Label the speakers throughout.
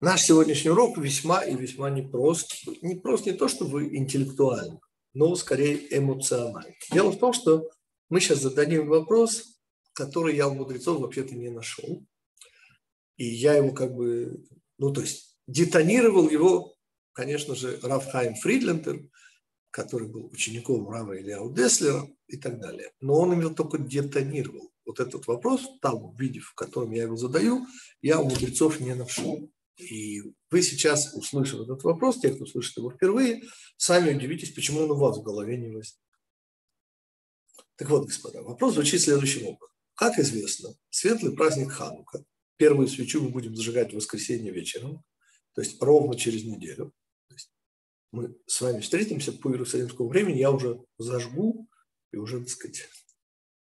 Speaker 1: Наш сегодняшний урок весьма и весьма непрост. Не просто не то, что вы интеллектуально, но скорее эмоционально. Дело в том, что мы сейчас зададим вопрос, который я у мудрецов вообще-то не нашел. И я его как бы, ну то есть детонировал его, конечно же, Рафхайм Фридлендер, который был учеником Рава Ильяу Деслера и так далее. Но он его только детонировал. Вот этот вопрос, там, в виде, в котором я его задаю, я у мудрецов не нашел. И вы сейчас, услышав этот вопрос, те, кто слышит его впервые, сами удивитесь, почему он у вас в голове не возник. Так вот, господа, вопрос звучит следующим образом. Как известно, светлый праздник Ханука, первую свечу мы будем зажигать в воскресенье вечером, то есть ровно через неделю. То есть мы с вами встретимся по иерусалимскому времени, я уже зажгу, и уже, так сказать,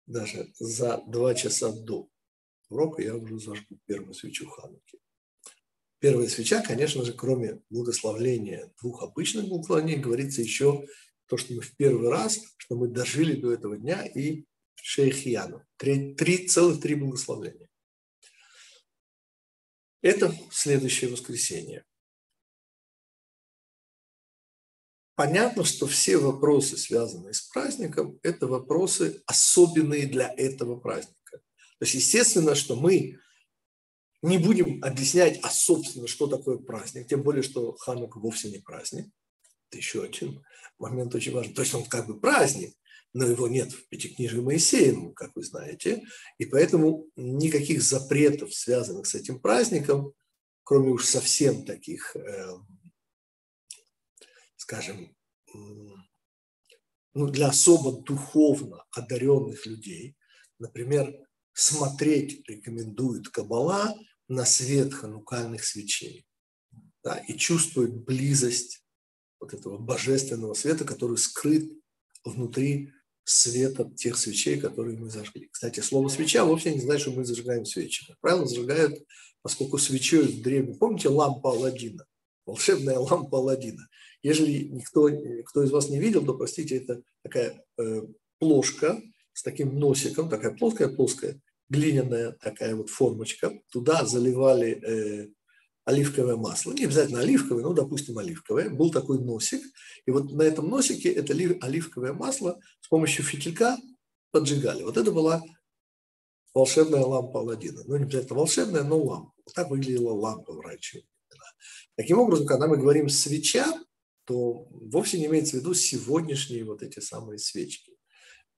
Speaker 1: даже за два часа до урока я уже зажгу первую свечу Хануки. Первая свеча, конечно же, кроме благословления двух обычных благословений, говорится еще то, что мы в первый раз, что мы дожили до этого дня и Шейхияну. Три, три, целых три благословения. Это следующее воскресенье. Понятно, что все вопросы, связанные с праздником, это вопросы особенные для этого праздника. То есть, естественно, что мы не будем объяснять, а собственно, что такое праздник, тем более, что Ханука вовсе не праздник. Это еще один момент очень важный. То есть он как бы праздник, но его нет в Пятикнижии Моисеевом, как вы знаете, и поэтому никаких запретов, связанных с этим праздником, кроме уж совсем таких, э, скажем, ну, для особо духовно одаренных людей, например, смотреть рекомендует Кабала на свет ханукальных свечей да, и чувствует близость вот этого божественного света, который скрыт внутри света тех свечей, которые мы зажгли. Кстати, слово «свеча» вовсе не значит, что мы зажигаем свечи. Как правило, зажигают, поскольку свечой в древнем... Помните лампа Алладина? Волшебная лампа Алладина. Если никто, кто из вас не видел, то, простите, это такая э, плошка с таким носиком, такая плоская-плоская, глиняная такая вот формочка, туда заливали э, оливковое масло, не обязательно оливковое, но, допустим, оливковое, был такой носик, и вот на этом носике это оливковое масло с помощью фитилька поджигали. Вот это была волшебная лампа Алладина. Ну, не обязательно волшебная, но лампа. Вот так выглядела лампа раньше. Таким образом, когда мы говорим «свеча», то вовсе не имеется в виду сегодняшние вот эти самые свечки.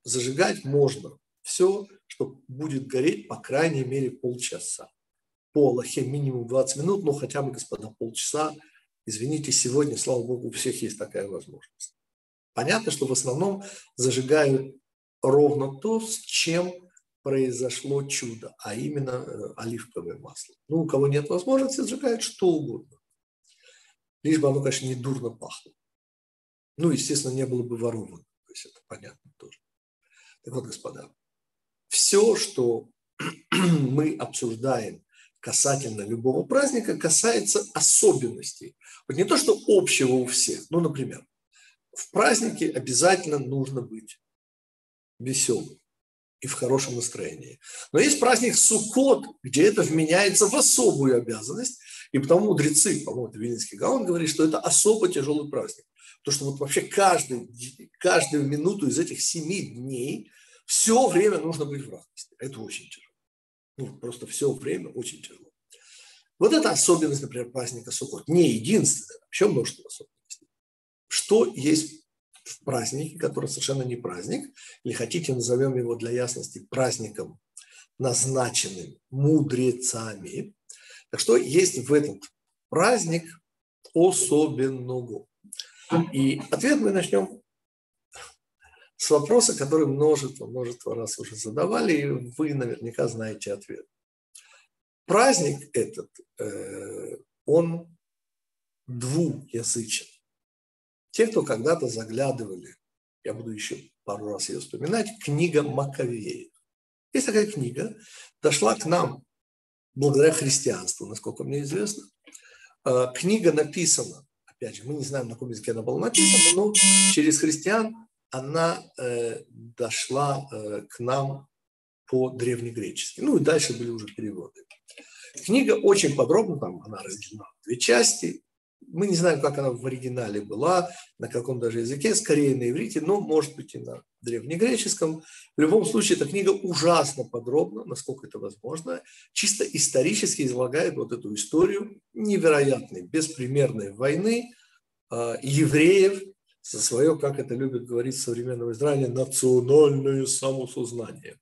Speaker 1: Зажигать можно все, что будет гореть по крайней мере полчаса. По Аллахе минимум 20 минут, но хотя бы, господа, полчаса. Извините, сегодня, слава Богу, у всех есть такая возможность. Понятно, что в основном зажигают ровно то, с чем произошло чудо, а именно э, оливковое масло. Ну, у кого нет возможности, зажигают что угодно. Лишь бы оно, конечно, не дурно пахло. Ну, естественно, не было бы воровано. То есть это понятно тоже. Так вот, господа, все, что мы обсуждаем касательно любого праздника, касается особенностей. Вот не то, что общего у всех. Ну, например, в празднике обязательно нужно быть веселым и в хорошем настроении. Но есть праздник Суккот, где это вменяется в особую обязанность, и потому мудрецы, по-моему, это Вильнинский Гаон говорит, что это особо тяжелый праздник. Потому что вот вообще каждый, каждую минуту из этих семи дней все время нужно быть в радости. Это очень тяжело. Ну, просто все время очень тяжело. Вот это особенность, например, праздника Суккот. Не единственная, еще множество особенностей. Что есть в празднике, который совершенно не праздник, или хотите, назовем его для ясности праздником, назначенным мудрецами. Так что есть в этот праздник особенного. И ответ мы начнем с вопроса, который множество, множество раз уже задавали, и вы наверняка знаете ответ. Праздник этот, э, он двуязычен. Те, кто когда-то заглядывали, я буду еще пару раз ее вспоминать, книга Маковеев. Есть такая книга, дошла к нам благодаря христианству, насколько мне известно. Э, книга написана, опять же, мы не знаем, на каком языке она была написана, но через христиан она э, дошла э, к нам по древнегречески. Ну и дальше были уже переводы. Книга очень подробно, там она разделена в две части. Мы не знаем, как она в оригинале была, на каком даже языке, скорее на иврите, но может быть и на древнегреческом. В любом случае, эта книга ужасно подробно, насколько это возможно, чисто исторически излагает вот эту историю невероятной, беспримерной войны э, евреев за свое, как это любят говорить в современном Израиле, национальное самосознание.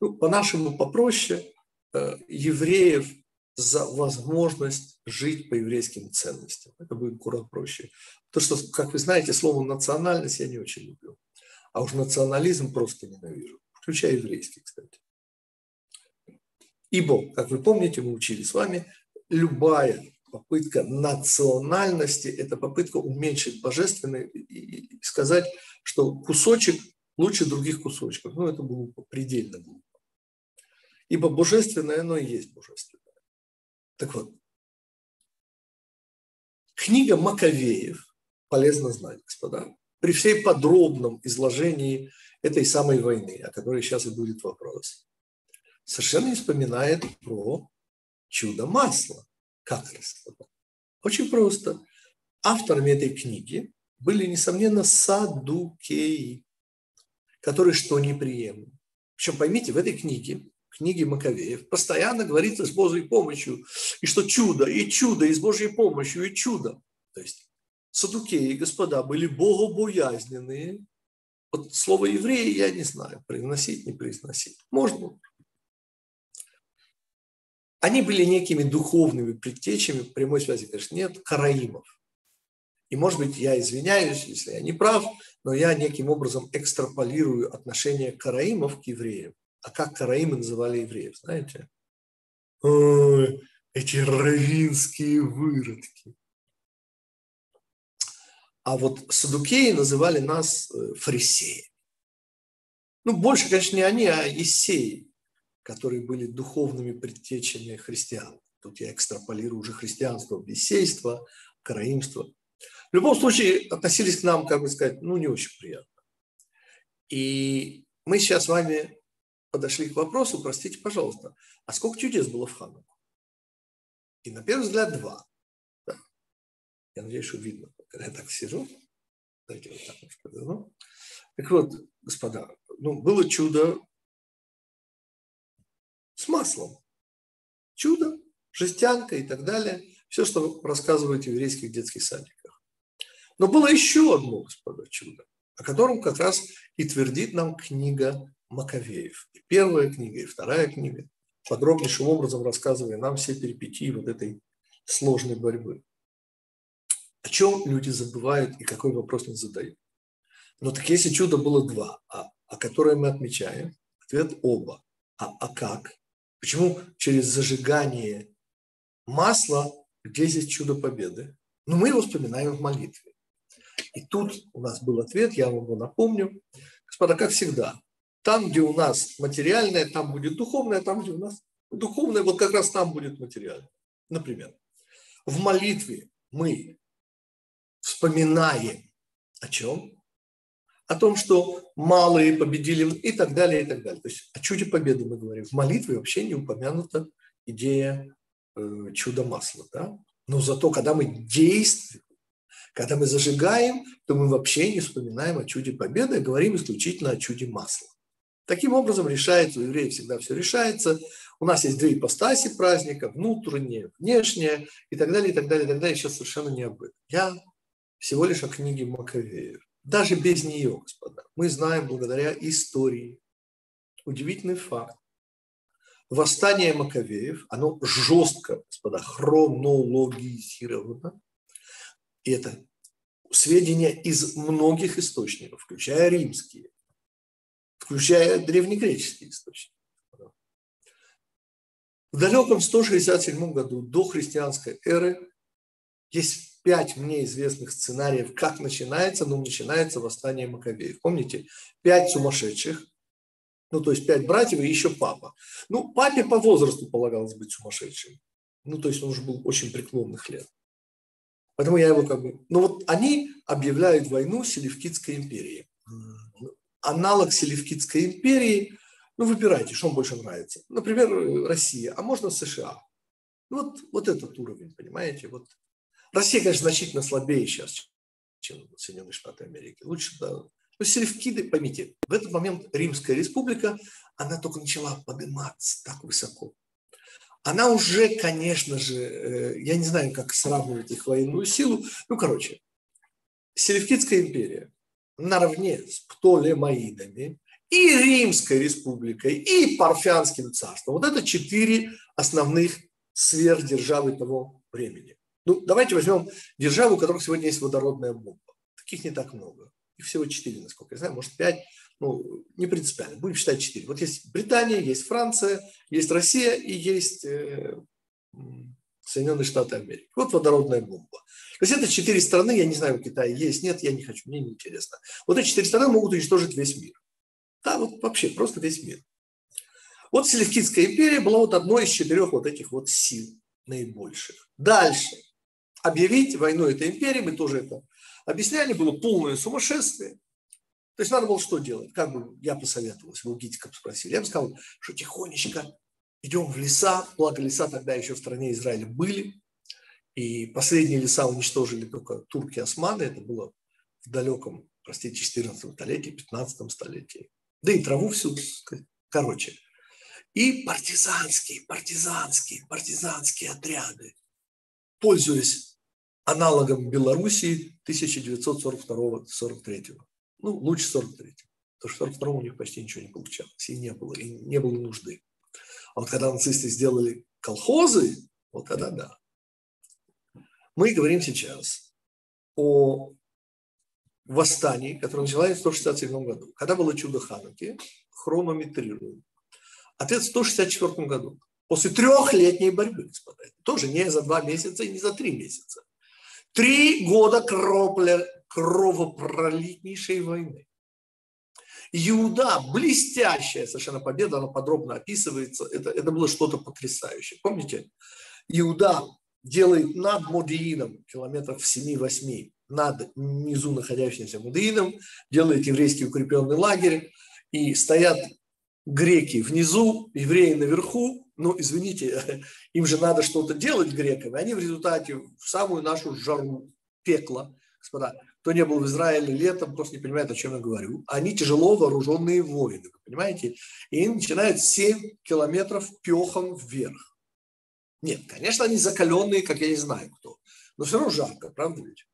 Speaker 1: Ну, по-нашему попроще, э, евреев за возможность жить по еврейским ценностям. Это будет куда проще. Потому что, как вы знаете, слово национальность я не очень люблю. А уж национализм просто ненавижу. Включая еврейский, кстати. Ибо, как вы помните, мы учили с вами, любая попытка национальности – это попытка уменьшить божественное и сказать, что кусочек лучше других кусочков. Ну, это было предельно глупо. Ибо божественное, оно и есть божественное. Так вот, книга Маковеев, полезно знать, господа, при всей подробном изложении этой самой войны, о которой сейчас и будет вопрос, совершенно не вспоминает про чудо масла. Как? Очень просто. Авторами этой книги были, несомненно, садукеи, которые что не приемлют. Причем, поймите, в этой книге книге Маковеев постоянно говорится с Божьей помощью, и что чудо, и чудо, и с Божьей помощью, и чудо. То есть садукеи, господа, были богобоязненные. Вот слово евреи я не знаю, произносить, не произносить. Можно. Они были некими духовными предтечами, прямой связи, конечно, нет, караимов. И, может быть, я извиняюсь, если я не прав, но я неким образом экстраполирую отношение караимов к евреям. А как караимы называли евреев, знаете? Ой, эти равинские выродки. А вот садукеи называли нас э, фарисеи. Ну, больше, конечно, не они, а Исеи, которые были духовными предтечами христиан. Тут я экстраполирую уже христианство, бесейство, караимство. В любом случае, относились к нам, как бы сказать, ну, не очень приятно. И мы сейчас с вами подошли к вопросу, простите, пожалуйста, а сколько чудес было в Хануку? И на первый взгляд два. Да. Я надеюсь, что видно, когда я так сижу. Вот так. Так вот, господа, ну, было чудо с маслом. Чудо, жестянка и так далее. Все, что рассказывают в еврейских детских садиках. Но было еще одно, господа, чудо, о котором как раз и твердит нам книга Маковеев. И первая книга, и вторая книга, подробнейшим образом рассказывая нам все перипетии вот этой сложной борьбы. О чем люди забывают и какой вопрос не задают. Но так если чудо было два, а, а которое мы отмечаем, ответ оба. А, а как? Почему через зажигание масла, где здесь чудо победы? Ну, мы его вспоминаем в молитве. И тут у нас был ответ, я вам его напомню. Господа, как всегда, там, где у нас материальное, там будет духовное, там, где у нас духовное, вот как раз там будет материальное. Например, в молитве мы вспоминаем о чем? О том, что малые победили и так далее, и так далее. То есть о чуде победы мы говорим. В молитве вообще не упомянута идея э, чуда масла. Да? Но зато, когда мы действуем, когда мы зажигаем, то мы вообще не вспоминаем о чуде победы, а говорим исключительно о чуде масла. Таким образом решается, у евреев всегда все решается. У нас есть две ипостаси праздника, внутреннее, внешнее и так далее, и так далее, и так далее. Сейчас совершенно не об этом. Я всего лишь о книге Маковеев. Даже без нее, господа, мы знаем благодаря истории удивительный факт. Восстание Маковеев, оно жестко, господа, хронологизировано. И это сведения из многих источников, включая римские, включая древнегреческие источники. В далеком 167 году до христианской эры есть пять мне известных сценариев, как начинается, но начинается восстание Маковеев. Помните? Пять сумасшедших, ну, то есть пять братьев и еще папа. Ну, папе по возрасту полагалось быть сумасшедшим. Ну, то есть он уже был очень преклонных лет. Поэтому я его как бы... Ну, вот они объявляют войну Селевкидской империи аналог Селевкидской империи, ну, выбирайте, что вам больше нравится. Например, Россия, а можно США. Вот, вот этот уровень, понимаете? Вот. Россия, конечно, значительно слабее сейчас, чем Соединенные Штаты Америки. Лучше, да. Но Селевкиды, поймите, в этот момент Римская республика, она только начала подниматься так высоко. Она уже, конечно же, э, я не знаю, как сравнивать их военную силу. Ну, короче, Селевкидская империя наравне с Птолемаидами и Римской республикой, и Парфянским царством. Вот это четыре основных сверхдержавы того времени. Ну, давайте возьмем державу, у которых сегодня есть водородная бомба. Таких не так много. Их всего четыре, насколько я знаю, может пять. Ну, не принципиально. Будем считать четыре. Вот есть Британия, есть Франция, есть Россия и есть э, Соединенные Штаты Америки. Вот водородная бомба. То есть это четыре страны, я не знаю, в Китае есть, нет, я не хочу, мне не интересно. Вот эти четыре страны могут уничтожить весь мир. Да, вот вообще, просто весь мир. Вот Селевкидская империя была вот одной из четырех вот этих вот сил наибольших. Дальше. Объявить войну этой империи, мы тоже это объясняли, было полное сумасшествие. То есть надо было что делать? Как бы я посоветовался, вы Гитиков спросили. Я бы сказал, что тихонечко идем в леса, благо леса тогда еще в стране Израиля были, и последние леса уничтожили только турки-османы, это было в далеком, простите, 14 столетии, 15 столетии. Да и траву всю, короче. И партизанские, партизанские, партизанские отряды, пользуясь аналогом Белоруссии 1942-43. Ну, лучше 43 Потому что в 42 у них почти ничего не получалось, и не было, и не было нужды. А вот когда нацисты сделали колхозы, вот тогда да. Мы говорим сейчас о восстании, которое началось в 167 году. Когда было чудо Хануки, хронометрируем. Ответ в 164 году. После трехлетней борьбы, господа. Тоже не за два месяца и не за три месяца. Три года кропля, кровопролитнейшей войны. Иуда, блестящая совершенно победа, она подробно описывается. Это, это было что-то потрясающее. Помните? Иуда делает над Модиином, километров в 7-8, над внизу находящимся Модиином, делает еврейский укрепленный лагерь, и стоят греки внизу, евреи наверху, ну, извините, им же надо что-то делать грекам, и они в результате в самую нашу жару, пекла, господа, кто не был в Израиле летом, просто не понимает, о чем я говорю. Они тяжело вооруженные воины, понимаете? И они начинают 7 километров пехом вверх. Нет, конечно, они закаленные, как я не знаю кто. Но все равно жарко, правда ведь?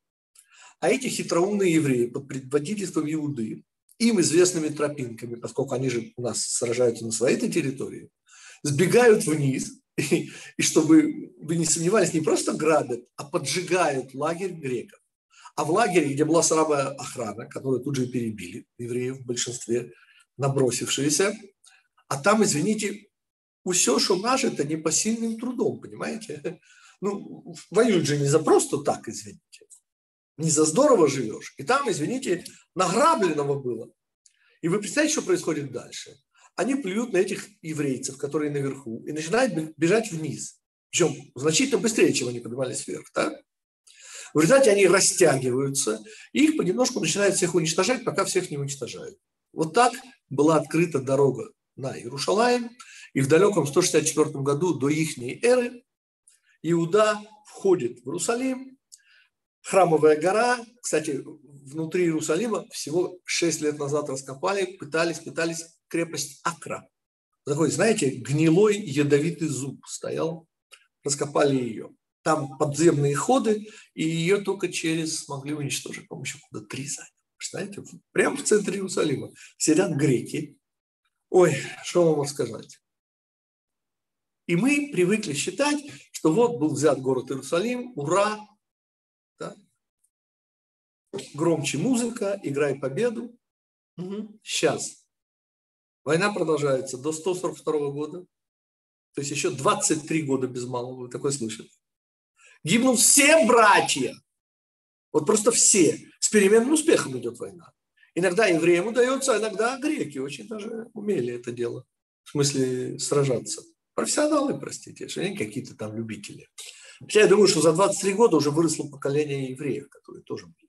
Speaker 1: А эти хитроумные евреи под предводительством Иуды, им известными тропинками, поскольку они же у нас сражаются на своей территории, сбегают вниз, и, и чтобы вы не сомневались, не просто грабят, а поджигают лагерь греков. А в лагере, где была слабая охрана, которую тут же перебили, евреев в большинстве, набросившиеся, а там, извините, все, что нажито, непосильным трудом, понимаете? Ну, воюют же не за просто так, извините. Не за здорово живешь. И там, извините, награбленного было. И вы представляете, что происходит дальше? Они плюют на этих еврейцев, которые наверху, и начинают бежать вниз. Причем значительно быстрее, чем они поднимались вверх. Да? В результате они растягиваются, и их понемножку начинают всех уничтожать, пока всех не уничтожают. Вот так была открыта дорога на Иерушалаем, и в далеком 164 году до их эры Иуда входит в Иерусалим, храмовая гора, кстати, внутри Иерусалима всего 6 лет назад раскопали, пытались, пытались крепость Акра. Такой, знаете, гнилой ядовитый зуб стоял, раскопали ее. Там подземные ходы, и ее только через смогли уничтожить. По-моему, еще куда три заняли. Знаете, прямо в центре Иерусалима сидят греки. Ой, что вам сказать? И мы привыкли считать, что вот был взят город Иерусалим, ура? Громче музыка, играй победу. Угу. Сейчас. Война продолжается до 142 года, то есть еще 23 года без малого, вы такое слышали. Гибнут все братья, вот просто все. С переменным успехом идет война. Иногда евреям удается, а иногда греки очень даже умели это дело. В смысле сражаться. Профессионалы, простите, что они какие-то там любители. Хотя я думаю, что за 23 года уже выросло поколение евреев, которые тоже были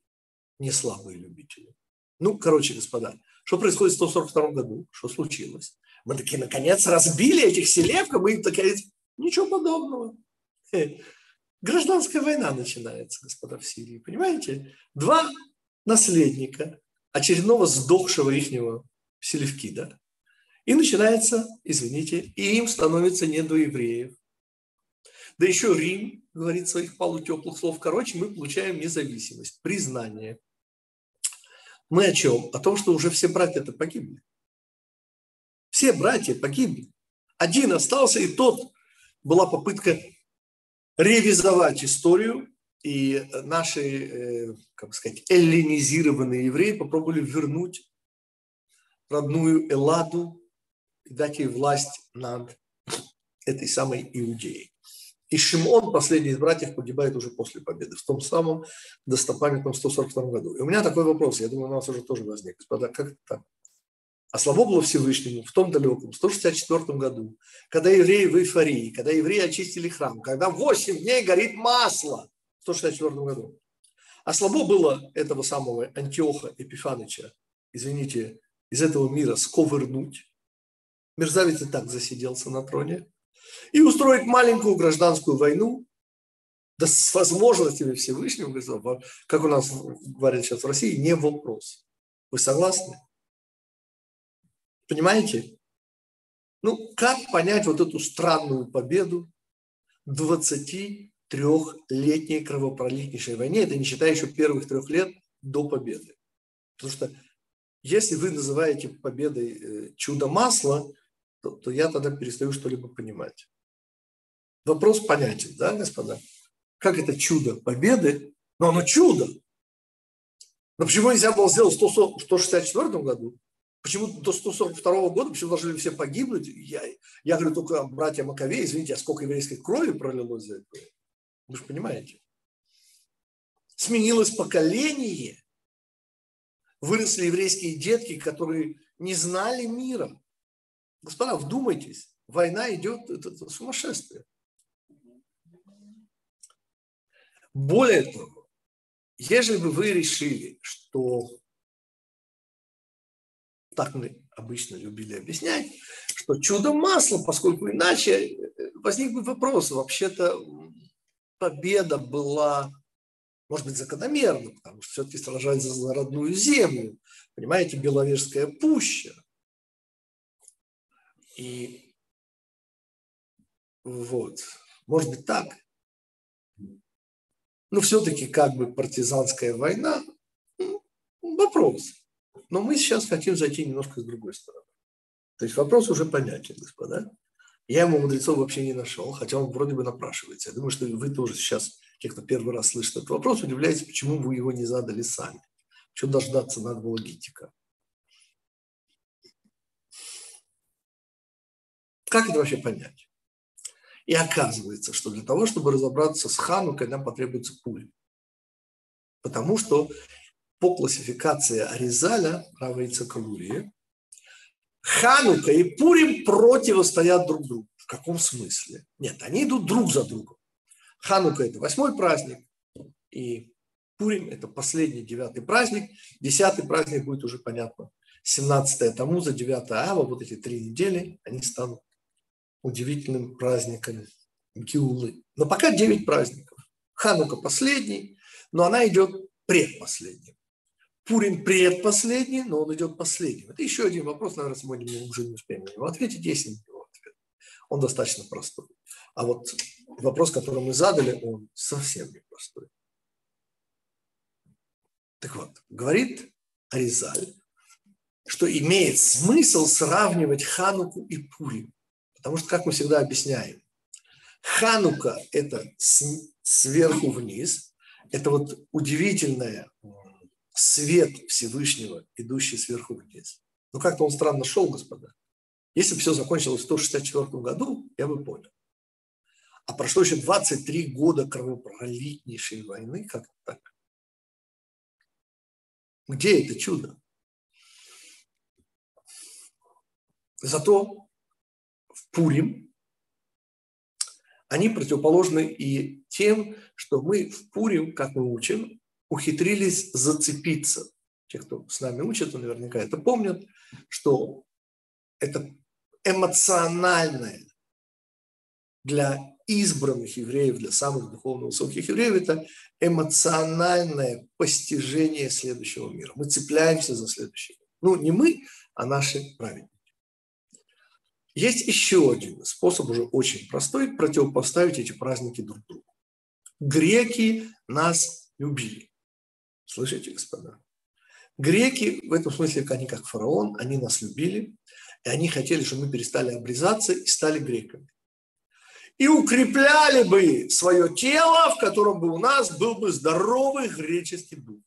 Speaker 1: не слабые любители. Ну, короче, господа, что происходит в 142 году? Что случилось? Мы такие, наконец, разбили этих селевков, мы им такие, ничего подобного. Гражданская война начинается, господа, в Сирии. Понимаете? Два наследника очередного сдохшего ихнего селевки, да? И начинается, извините, и им становится не до евреев. Да еще Рим говорит своих полутеплых слов. Короче, мы получаем независимость, признание. Мы о чем? О том, что уже все братья-то погибли. Все братья погибли. Один остался, и тот была попытка ревизовать историю, и наши, э, как сказать, эллинизированные евреи попробовали вернуть родную Элладу и дать ей власть над этой самой Иудеей. И Шимон, последний из братьев, погибает уже после победы, в том самом достопамятном 142 году. И у меня такой вопрос, я думаю, у нас уже тоже возник. Господа, как это так? А слава было Всевышнему в том далеком, 164 году, когда евреи в эйфории, когда евреи очистили храм, когда 8 дней горит масло в 164 году. А слабо было этого самого Антиоха Эпифаныча, извините, из этого мира сковырнуть. Мерзавец и так засиделся на троне. И устроить маленькую гражданскую войну, да с возможностями Всевышнего, как у нас говорят сейчас в России, не вопрос. Вы согласны? Понимаете? Ну, как понять вот эту странную победу 23-летней кровопролитнейшей войне, это не считая еще первых трех лет до победы. Потому что если вы называете победой э, чудо масла, то, то я тогда перестаю что-либо понимать. Вопрос понятен, да, господа? Как это чудо победы? Но оно чудо. Но почему нельзя было сделать в 164 году? Почему до 142 года, почему должны все погибнуть? Я, я говорю только братья Маковей, извините, а сколько еврейской крови пролилось за это? Вы же понимаете. Сменилось поколение. Выросли еврейские детки, которые не знали мира. Господа, вдумайтесь, война идет, это, это сумасшествие. Более того, если бы вы решили, что так мы обычно любили объяснять, что чудо масла, поскольку иначе э, возник бы вопрос, вообще-то победа была, может быть, закономерна, потому что все-таки сражались за родную землю, понимаете, Беловежская пуща. И вот, может быть так. Но все-таки как бы партизанская война, вопрос. Но мы сейчас хотим зайти немножко с другой стороны. То есть вопрос уже понятен, господа. Я ему мудрецов вообще не нашел, хотя он вроде бы напрашивается. Я думаю, что вы тоже сейчас, те, кто первый раз слышит этот вопрос, удивляетесь, почему вы его не задали сами. Что дождаться надо было гитика. Как это вообще понять? И оказывается, что для того, чтобы разобраться с Ханукой, нам потребуется пуль. Потому что по классификации Аризаля, Рава Ицакалурии, Ханука и Пурим противостоят друг другу. В каком смысле? Нет, они идут друг за другом. Ханука – это восьмой праздник, и Пурим – это последний девятый праздник. Десятый праздник будет уже понятно. 17 Тамуза, 9 Ава, вот эти три недели, они станут удивительным праздником Гиулы. Но пока 9 праздников. Ханука последний, но она идет предпоследним. Пурин предпоследний, но он идет последним. Это еще один вопрос, наверное, сегодня мы уже не успеем на него ответить, если не его ответ. Он достаточно простой. А вот вопрос, который мы задали, он совсем не простой. Так вот, говорит Аризаль, что имеет смысл сравнивать Хануку и Пурим. Потому что, как мы всегда объясняем, Ханука – это сверху вниз, это вот удивительная свет Всевышнего, идущий сверху вниз. Ну, как-то он странно шел, господа. Если бы все закончилось в 164 году, я бы понял. А прошло еще 23 года кровопролитнейшей войны, как так? Где это чудо? Зато Пурим они противоположны и тем, что мы в Пурим, как мы учим, ухитрились зацепиться. Те, кто с нами учат, наверняка это помнят, что это эмоциональное для избранных евреев, для самых духовно высоких евреев, это эмоциональное постижение следующего мира. Мы цепляемся за следующий. Ну, не мы, а наши праведники. Есть еще один способ, уже очень простой, противопоставить эти праздники друг другу. Греки нас любили. Слышите, господа? Греки, в этом смысле, они как фараон, они нас любили, и они хотели, чтобы мы перестали обрезаться и стали греками. И укрепляли бы свое тело, в котором бы у нас был бы здоровый греческий дух.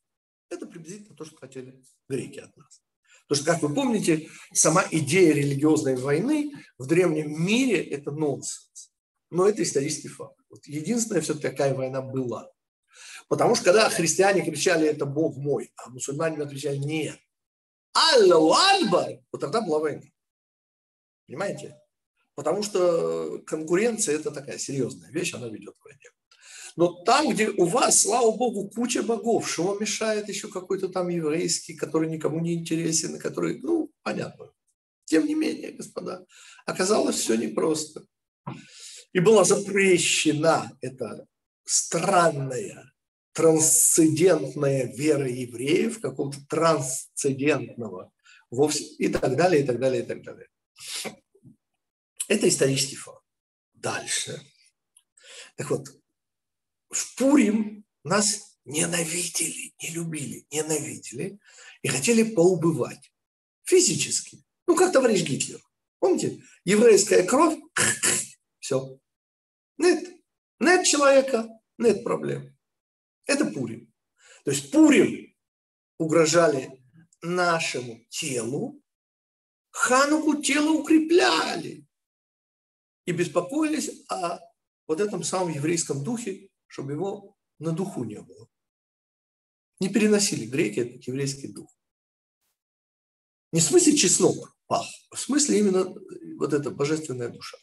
Speaker 1: Это приблизительно то, что хотели греки от нас. Потому что, как вы помните, сама идея религиозной войны в древнем мире – это нонсенс. Но это исторический факт. Вот единственная все-таки такая война была. Потому что когда христиане кричали «это Бог мой», а мусульмане отвечали «нет», Аллаху Акбар, вот тогда была война. Понимаете? Потому что конкуренция – это такая серьезная вещь, она ведет к войне. Но там, где у вас, слава богу, куча богов, что вам мешает еще какой-то там еврейский, который никому не интересен, который, ну, понятно. Тем не менее, господа, оказалось все непросто. И была запрещена эта странная, трансцендентная вера евреев, какого-то трансцендентного вовсе, и так далее, и так далее, и так далее. Это исторический факт. Дальше. Так вот, в Пурим нас ненавидели, не любили, ненавидели и хотели поубывать физически. Ну, как товарищ Гитлер. Помните? Еврейская кровь, все. Нет. Нет человека, нет проблем. Это Пурим. То есть Пурим угрожали нашему телу, Хануку тело укрепляли и беспокоились о вот этом самом еврейском духе, чтобы его на духу не было. Не переносили греки этот еврейский дух. Не в смысле чеснок пах, а в смысле именно вот эта божественная душа.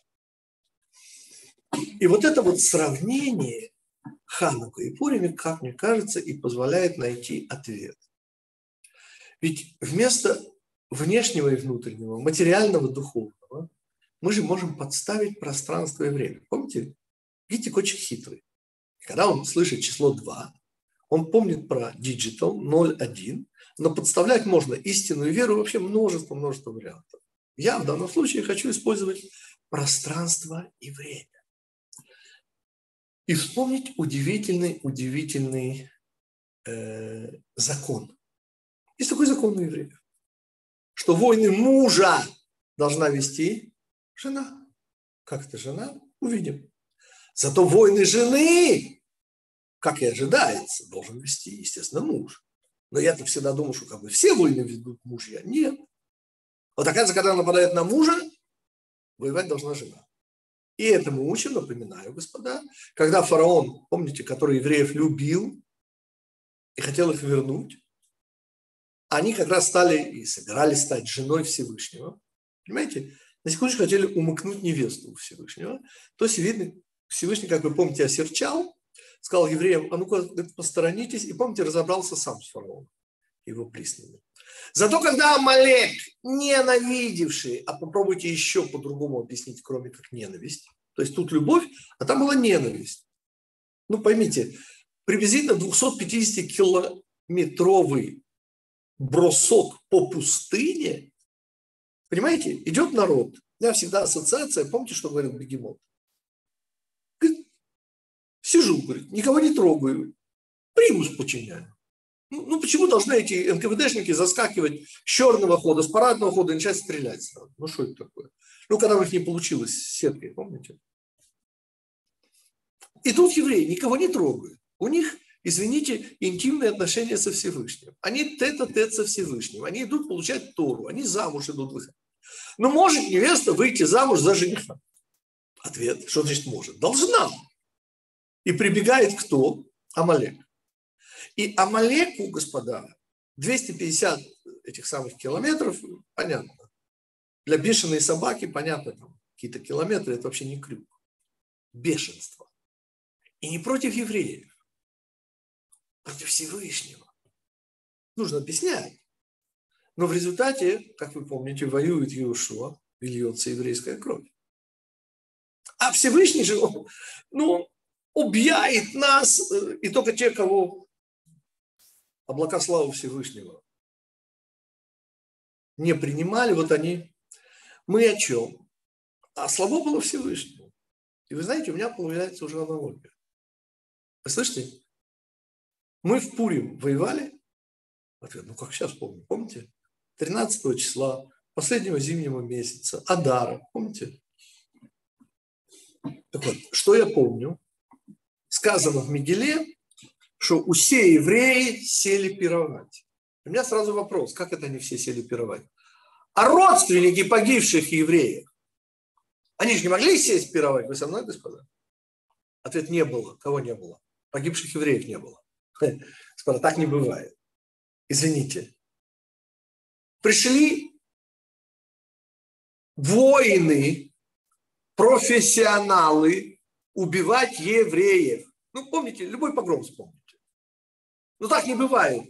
Speaker 1: И вот это вот сравнение Ханука и Пурими, как мне кажется, и позволяет найти ответ. Ведь вместо внешнего и внутреннего, материального, духовного, мы же можем подставить пространство и время. Помните, Гитик очень хитрый. Когда он слышит число 2, он помнит про digital 0,1, но подставлять можно истинную веру вообще множество-множество вариантов. Я в данном случае хочу использовать пространство и время. И вспомнить удивительный, удивительный э, закон. Есть такой закон у евреев, что войны мужа должна вести жена. Как это жена? Увидим. Зато войны жены, как и ожидается, должен вести, естественно, муж. Но я-то всегда думал, что как бы все войны ведут мужья. Нет. Вот оказывается, когда нападает на мужа, воевать должна жена. И это мы учим, напоминаю, господа, когда фараон, помните, который евреев любил и хотел их вернуть, они как раз стали и собирались стать женой Всевышнего. Понимаете? На секундочку хотели умыкнуть невесту у Всевышнего. То есть, видно, Всевышний, как вы помните, осерчал, сказал евреям, а ну-ка, посторонитесь, и помните, разобрался сам с фараоном, его приснами. Зато когда Амалек, ненавидевший, а попробуйте еще по-другому объяснить, кроме как ненависть, то есть тут любовь, а там была ненависть. Ну, поймите, приблизительно 250-километровый бросок по пустыне, понимаете, идет народ. У меня всегда ассоциация, помните, что говорил Бегемот? Сижу, говорит, никого не трогаю, примус подчиняю. Ну, ну почему должны эти НКВДшники заскакивать с черного хода, с парадного хода и начать стрелять? Ну что это такое? Ну, когда у них не получилось с сеткой, помните? И тут евреи никого не трогают. У них, извините, интимные отношения со Всевышним. Они тет-а-тет со Всевышним. Они идут получать Тору. Они замуж идут выходить. Но может невеста выйти замуж за жениха? Ответ, что значит может? Должна. И прибегает кто? Амалек. И Амалеку, господа, 250 этих самых километров, понятно. Для бешеной собаки, понятно, там какие-то километры, это вообще не крюк. Бешенство. И не против евреев, против Всевышнего. Нужно объяснять. Но в результате, как вы помните, воюет Иошуа и льется еврейская кровь. А Всевышний же, ну, убьяет нас, и только те, кого облака славы Всевышнего не принимали, вот они, мы о чем? А слабо было Всевышнему. И вы знаете, у меня появляется уже аналогия. Вы слышите? Мы в Пурим воевали? Ответ, ну как сейчас помню, помните? 13 числа последнего зимнего месяца, Адара, помните? Так вот, что я помню? Сказано в Мегеле, что все евреи сели пировать. У меня сразу вопрос, как это они все сели пировать? А родственники погибших евреев, они же не могли сесть пировать, вы со мной, господа? Ответ не было. Кого не было? Погибших евреев не было. Господа, так не бывает. Извините. Пришли воины, профессионалы убивать евреев. Ну, помните, любой погром вспомните. Ну, так не бывает.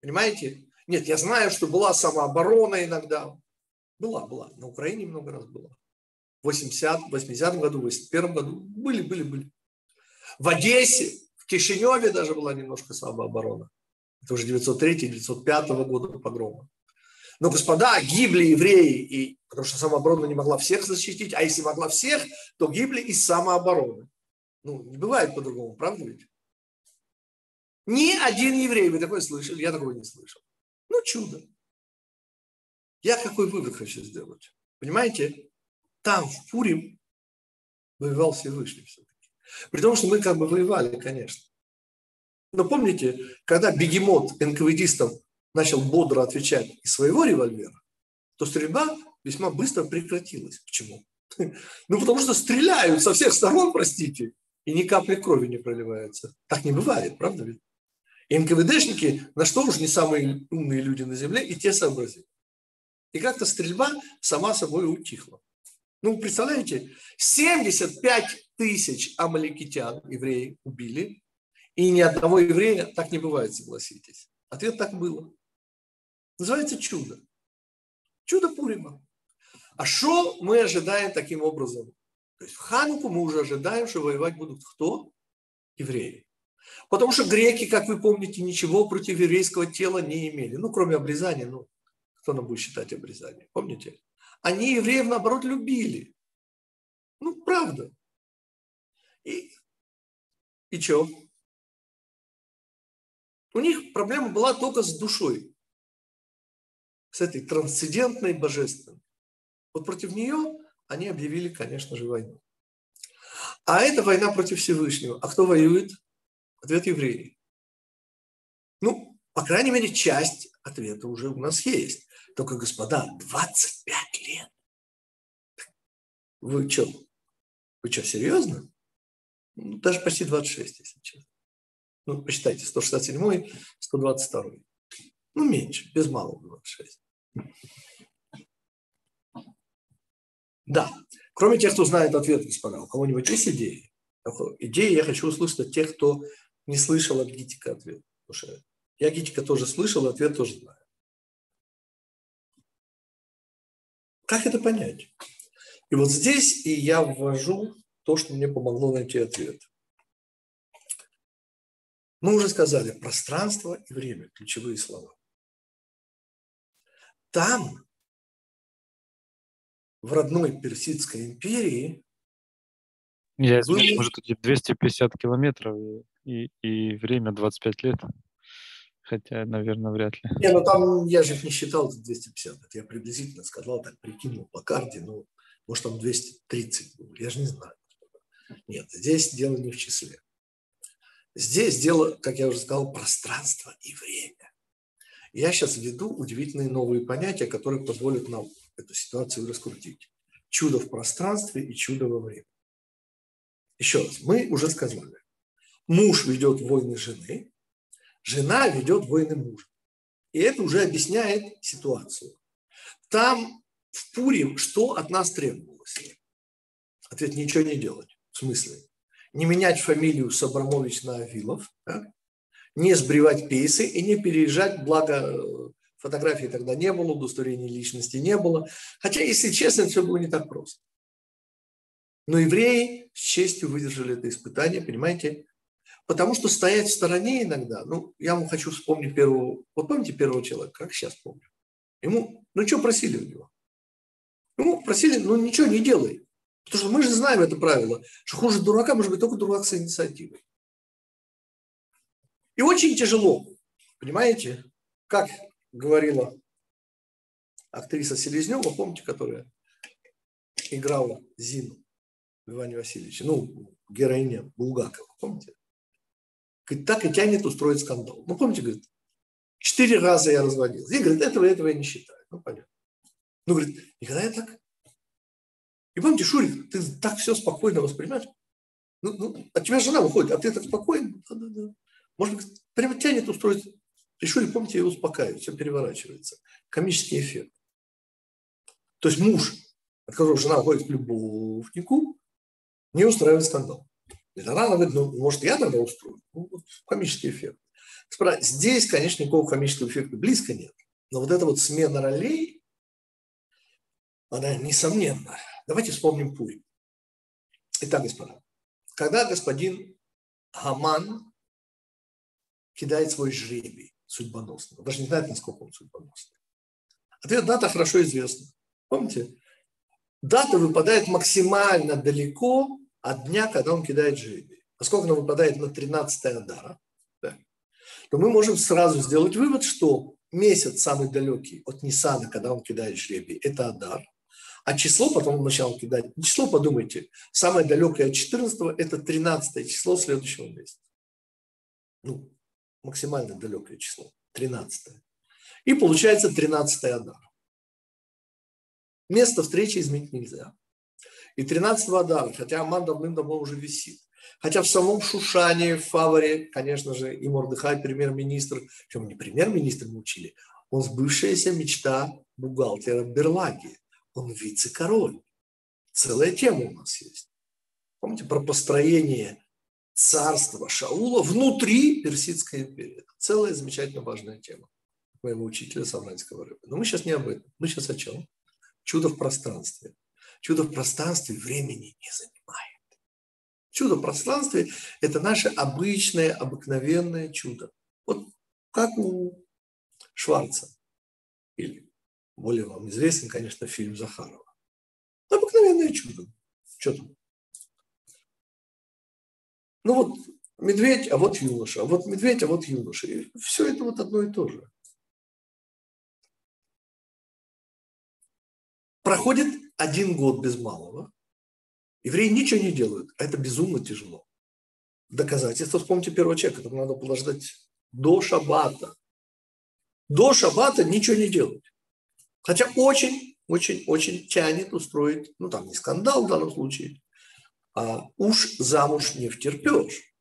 Speaker 1: Понимаете? Нет, я знаю, что была самооборона иногда. Была, была. На Украине много раз была. В 80, 80 году, в 81 году. Были, были, были. В Одессе, в Кишиневе даже была немножко самооборона. Это уже 903-905 года погрома. Но, господа, гибли евреи, и, потому что самооборона не могла всех защитить, а если могла всех, то гибли из самообороны. Ну, не бывает по-другому, правда ведь? Ни один еврей, вы такое слышали? Я такого не слышал. Ну, чудо. Я какой вывод хочу сделать? Понимаете? Там, в Пурим, воевал Всевышний все-таки. При том, что мы как бы воевали, конечно. Но помните, когда бегемот НКВДистам начал бодро отвечать из своего револьвера, то стрельба весьма быстро прекратилась. Почему? Ну, потому что стреляют со всех сторон, простите, и ни капли крови не проливается. Так не бывает, правда ведь? И НКВДшники, на что уж не самые умные люди на земле, и те сообразили. И как-то стрельба сама собой утихла. Ну, представляете, 75 тысяч амаликитян, евреи, убили, и ни одного еврея так не бывает, согласитесь. Ответ так было. Называется чудо. Чудо Пурима. А что мы ожидаем таким образом? То есть в Хануку мы уже ожидаем, что воевать будут кто? Евреи. Потому что греки, как вы помните, ничего против еврейского тела не имели. Ну, кроме обрезания. Ну, кто нам будет считать обрезание? Помните? Они евреев, наоборот, любили. Ну, правда. И, и что? У них проблема была только с душой. С этой трансцендентной божественной. Вот против нее они объявили, конечно же, войну. А это война против Всевышнего. А кто воюет? Ответ евреи. Ну, по крайней мере, часть ответа уже у нас есть. Только, господа, 25 лет. Вы что? Вы что, серьезно? Ну, даже почти 26, если честно. Ну, посчитайте, 167, 122. Ну, меньше, без малого 26. Да. Кроме тех, кто знает ответ, господа, у кого-нибудь есть идеи? Идеи я хочу услышать от тех, кто не слышал от Гитика ответ. Потому что я Гитика тоже слышал, ответ тоже знаю. Как это понять? И вот здесь и я ввожу то, что мне помогло найти ответ. Мы уже сказали, пространство и время – ключевые слова. Там, в родной Персидской империи,
Speaker 2: я извиняюсь, может, тут 250 километров и, и время 25 лет. Хотя, наверное, вряд ли.
Speaker 1: Не, ну там я же их не считал 250. Это я приблизительно сказал, так прикинул по карте, ну, может, там 230 было. Я же не знаю. Нет, здесь дело не в числе. Здесь дело, как я уже сказал, пространство и время. Я сейчас введу удивительные новые понятия, которые позволят нам эту ситуацию раскрутить. Чудо в пространстве и чудо во времени. Еще раз, мы уже сказали, муж ведет войны жены, жена ведет войны мужа. И это уже объясняет ситуацию. Там в Пурим что от нас требовалось? Ответ – ничего не делать. В смысле? Не менять фамилию с Абрамович на Авилов, да? Не сбривать пейсы и не переезжать, благо э, фотографий тогда не было, удостоверения личности не было. Хотя, если честно, все было не так просто. Но евреи с честью выдержали это испытание, понимаете? Потому что стоять в стороне иногда, ну, я вам хочу вспомнить первого, вот помните первого человека, как сейчас помню? Ему, ну, что просили у него? Ему просили, ну, ничего не делай. Потому что мы же знаем это правило, что хуже дурака может быть только дурак с инициативой. И очень тяжело, понимаете, как говорила актриса Селезнева, помните, которая играла Зину в Иване ну, героиня Булгакова, помните? Говорит, так и тянет устроить скандал. Ну, помните, говорит, четыре раза я разводился. И говорит, этого, этого я не считаю. Ну, понятно. Ну, говорит, никогда я так. И помните, Шурик, ты так все спокойно воспринимаешь? Ну, ну, от тебя жена выходит, а ты так спокойно. Да, да, да. Быть, прямо тянет устроить. И Шурик, помните, его успокаивает, все переворачивается. Комический эффект. То есть муж, от которого жена уходит к любовнику, не устраивает скандал. И тогда она говорит, ну, может, я тогда устрою? Ну, вот комический эффект. Здесь, конечно, никакого комического эффекта близко нет. Но вот эта вот смена ролей, она несомненна. Давайте вспомним Пурим. Итак, господа, когда господин Хаман кидает свой жребий судьбоносный, даже не знает, насколько он судьбоносный. Ответ дата хорошо известна. Помните? Дата выпадает максимально далеко от дня, когда он кидает жребий. Поскольку она выпадает на 13 Адара, да, то мы можем сразу сделать вывод, что месяц самый далекий от Нисана, когда он кидает жребий, это Адар. А число потом он начал кидать. Число, подумайте, самое далекое от 14 это 13 число следующего месяца. Ну, максимально далекое число. 13. И получается 13 Адар. Место встречи изменить нельзя. И 13 Адар, хотя Аман давным-давно уже висит. Хотя в самом Шушане, в Фаворе, конечно же, и Мордыхай, премьер-министр, причем не премьер-министр мы учили, он сбывшаяся мечта бухгалтера Берлаги. Он вице-король. Целая тема у нас есть. Помните про построение царства Шаула внутри Персидской империи. Целая замечательно важная тема моего учителя Савранского рыбы. Но мы сейчас не об этом. Мы сейчас о чем? Чудо в пространстве. Чудо в пространстве времени не занимает. Чудо в пространстве – это наше обычное, обыкновенное чудо. Вот как у Шварца. Или более вам известен, конечно, фильм Захарова. Обыкновенное чудо. Что там? Ну вот медведь, а вот юноша, а вот медведь, а вот юноша. И все это вот одно и то же. Проходит один год без малого. Евреи ничего не делают, а это безумно тяжело. Доказательство, вспомните первого человека, это надо подождать до шаббата. До шаббата ничего не делать. Хотя очень, очень, очень тянет устроить, ну там не скандал в данном случае, а уж замуж не втерпешь.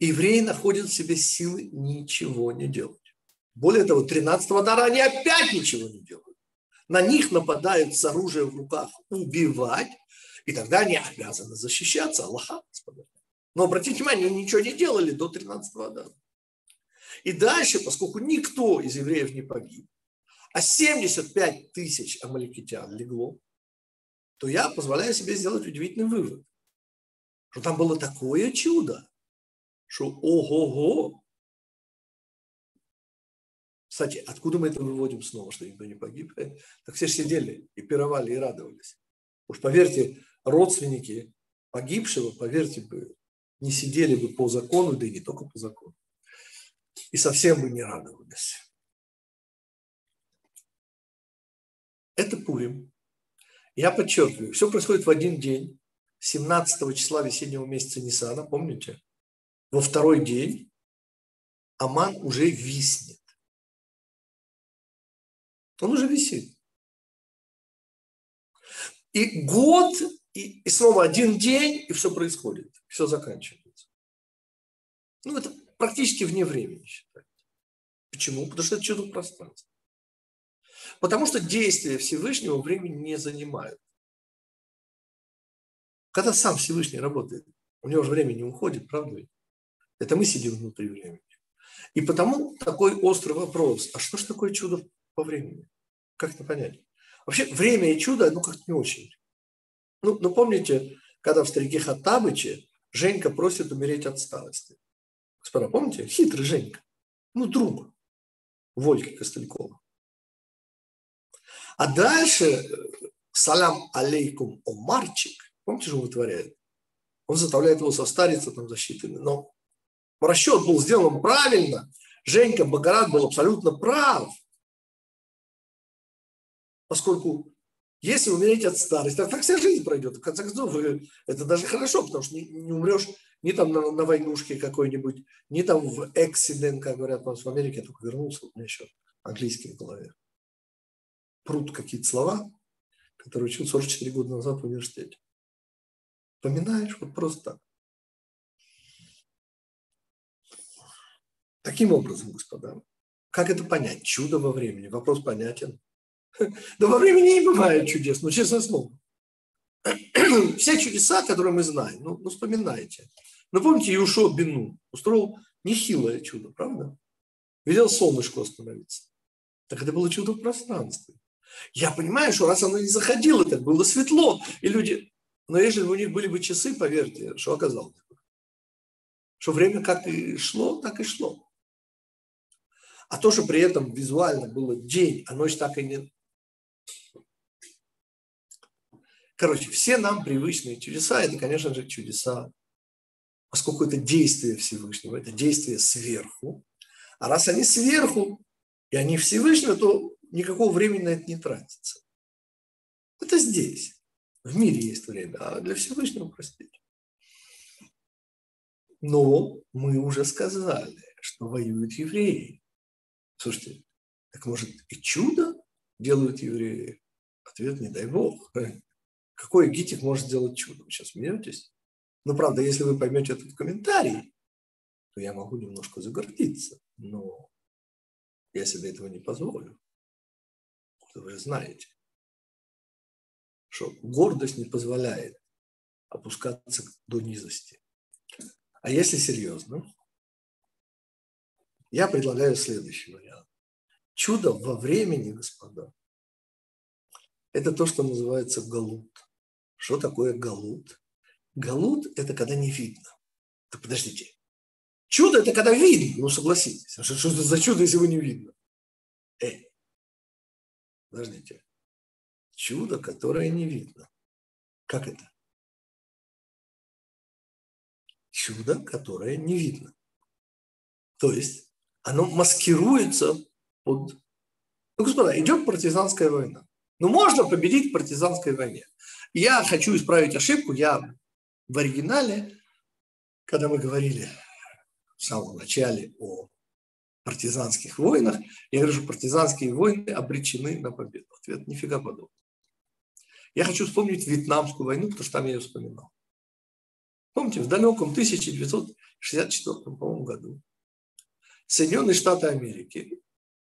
Speaker 1: Евреи находят в себе силы ничего не делать. Более того, 13-го дара они опять ничего не делают. На них нападают с оружием в руках убивать, и тогда они обязаны защищаться. Аллаха, господа. Но обратите внимание, они ничего не делали до 13-го дара. И дальше, поскольку никто из евреев не погиб, а 75 тысяч амаликитян легло, то я позволяю себе сделать удивительный вывод, что там было такое чудо, что ого-го. Кстати, откуда мы это выводим снова, что никто не погиб? Так все же сидели и пировали, и радовались. Уж поверьте, родственники погибшего, поверьте бы, не сидели бы по закону, да и не только по закону. И совсем бы не радовались. Это Пурим. Я подчеркиваю, все происходит в один день, 17 числа весеннего месяца Нисана, помните? Во второй день Аман уже виснет. Он уже висит. И год, и, и снова один день, и все происходит, все заканчивается. Ну, это практически вне времени считается. Почему? Потому что это чудо пространства. Потому что действия Всевышнего времени не занимают. Когда сам Всевышний работает, у него же время не уходит, правда ведь? Это мы сидим внутри времени. И потому такой острый вопрос, а что же такое чудо по времени. Как это понять? Вообще, время и чудо, ну, как-то не очень. Ну, ну, помните, когда в «Старике Хаттабыче» Женька просит умереть от старости. Господа, помните? Хитрый Женька. Ну, друг Вольки Костылькова. А дальше салям алейкум омарчик, помните, что он вытворяет? Он заставляет его состариться там за считанные. Но расчет был сделан правильно. Женька Багарат был абсолютно прав. Поскольку если умереть от старости, так, так вся жизнь пройдет. В конце концов, это даже хорошо, потому что не, не умрешь ни там на, на войнушке какой-нибудь, ни там в эксидент, как говорят у нас в Америке, я только вернулся, у меня еще английский в голове. Прут какие-то слова, которые учил 44 года назад в университете. Вспоминаешь вот просто так. Таким образом, господа, как это понять? Чудо во времени. Вопрос понятен. Да во времени не бывает чудес, ну, честное слово. Все чудеса, которые мы знаем, ну, ну вспоминайте. Ну, помните, Юшо Бину устроил нехилое чудо, правда? Видел солнышко остановиться. Так это было чудо в пространстве. Я понимаю, что раз оно не заходило, так было светло, и люди... Но если бы у них были бы часы, поверьте, что оказалось бы. Что время как и шло, так и шло. А то, что при этом визуально было день, а ночь так и не Короче, все нам привычные чудеса, это, конечно же, чудеса, поскольку это действие Всевышнего, это действие сверху. А раз они сверху, и они Всевышнего, то никакого времени на это не тратится. Это здесь. В мире есть время, а для Всевышнего, простите. Но мы уже сказали, что воюют евреи. Слушайте, так может и чудо делают евреи? Ответ не дай бог. Какой гитик может сделать чудо? Вы сейчас смеетесь? Ну, правда, если вы поймете это в комментарии, то я могу немножко загордиться. Но я себе этого не позволю. Вы знаете, что гордость не позволяет опускаться до низости. А если серьезно, я предлагаю следующий вариант. Чудо во времени, господа, это то, что называется галут. Что такое галут? Галут – это когда не видно. Так подождите. Чудо – это когда видно, ну согласитесь. А что, что за чудо, если его не видно? Эй, подождите. Чудо, которое не видно. Как это? Чудо, которое не видно. То есть оно маскируется под... Ну, господа, идет партизанская война. Ну, можно победить в партизанской войне. Я хочу исправить ошибку. Я в оригинале, когда мы говорили в самом начале о партизанских войнах, я говорю, что партизанские войны обречены на победу. Ответ – нифига подобного. Я хочу вспомнить Вьетнамскую войну, потому что там я ее вспоминал. Помните, в далеком 1964 по году Соединенные Штаты Америки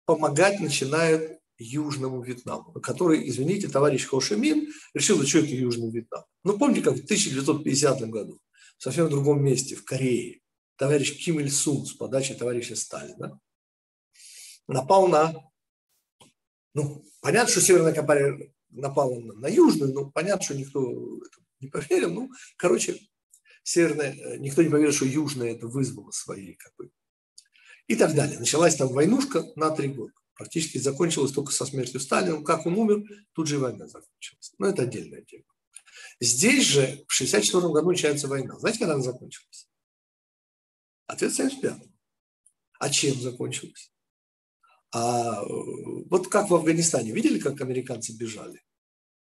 Speaker 1: помогать начинают Южному Вьетнаму, который, извините, товарищ Хо Ши Мин решил, что это Южный Вьетнам. Ну, помните, как в 1950 году, в совсем другом месте, в Корее, товарищ Ким Иль Сун с подачи товарища Сталина напал на... Ну, понятно, что Северная Корея напала на, на Южную, но понятно, что никто не поверил. Ну, короче, Северная, э, никто не поверил, что Южная это вызвало свои как и так далее. Началась там войнушка на три года практически закончилась только со смертью Сталина. Как он умер, тут же война закончилась. Но это отдельная тема. Здесь же в 1964 году начинается война. Знаете, когда она закончилась? Ответ 75 А чем закончилась? А вот как в Афганистане, видели, как американцы бежали?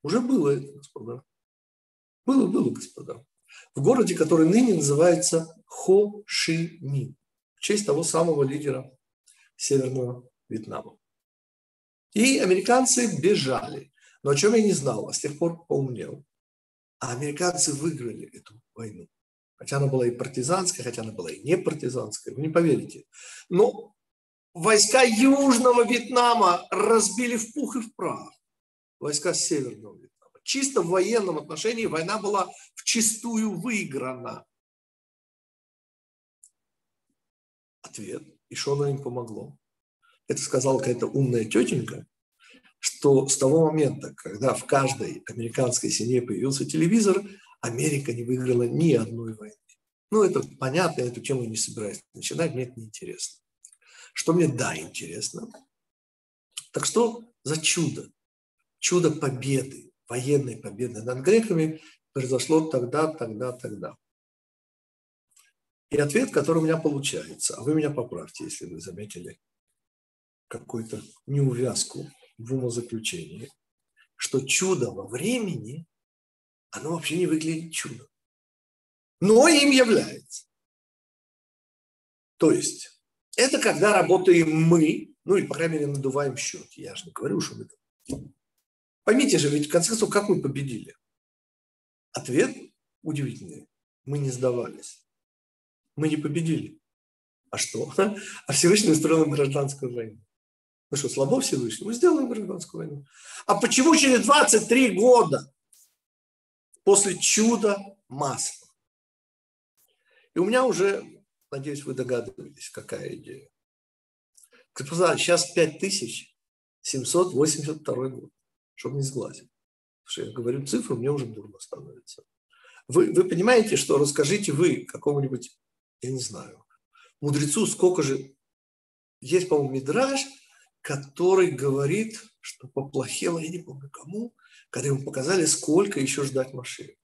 Speaker 1: Уже было это, господа. Было, было, господа. В городе, который ныне называется Хо Ши Мин, в честь того самого лидера Северного Вьетнама. И американцы бежали. Но о чем я не знал, а с тех пор поумнел. А американцы выиграли эту войну. Хотя она была и партизанская, хотя она была и не партизанская, вы не поверите. Но войска Южного Вьетнама разбили в пух и в прах войска Северного Вьетнама. Чисто в военном отношении война была в чистую выиграна. Ответ. И что оно им помогло? это сказала какая-то умная тетенька, что с того момента, когда в каждой американской семье появился телевизор, Америка не выиграла ни одной войны. Ну, это понятно, эту тему не собираюсь начинать, мне это неинтересно. Что мне, да, интересно. Так что за чудо? Чудо победы, военной победы над греками произошло тогда, тогда, тогда. И ответ, который у меня получается, а вы меня поправьте, если вы заметили какую-то неувязку в умозаключении, что чудо во времени, оно вообще не выглядит чудом. Но им является. То есть, это когда работаем мы, ну или, по крайней мере, надуваем счет. Я же не говорю, что мы... Поймите же, ведь в конце концов, как мы победили? Ответ удивительный. Мы не сдавались. Мы не победили. А что? А Всевышний устроил гражданскую войну. Ну что, слабо Всевышний? Мы сделаем гражданскую войну. А почему через 23 года после чуда масла? И у меня уже, надеюсь, вы догадываетесь, какая идея. Сейчас 5782 год, чтобы не сглазить. Потому что я говорю цифру, мне уже дурно становится. Вы, вы понимаете, что расскажите вы какому-нибудь, я не знаю, мудрецу, сколько же... Есть, по-моему, мидраж, который говорит, что поплохело, я не помню кому, когда ему показали, сколько еще ждать машины.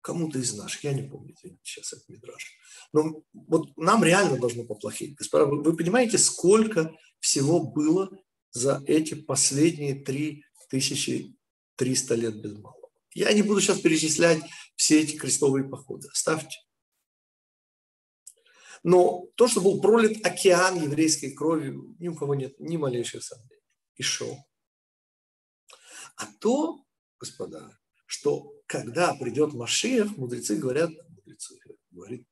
Speaker 1: Кому-то из наших, я не помню сейчас этот мидраж. Но вот нам реально должно поплохеть. Господа, вы, вы понимаете, сколько всего было за эти последние 3300 лет без малого? Я не буду сейчас перечислять все эти крестовые походы. Ставьте. Но то, что был пролит океан еврейской крови, ни у кого нет ни малейших сомнений. И шел. А то, господа, что когда придет Машиях, мудрецы говорят, мудрецы, говорит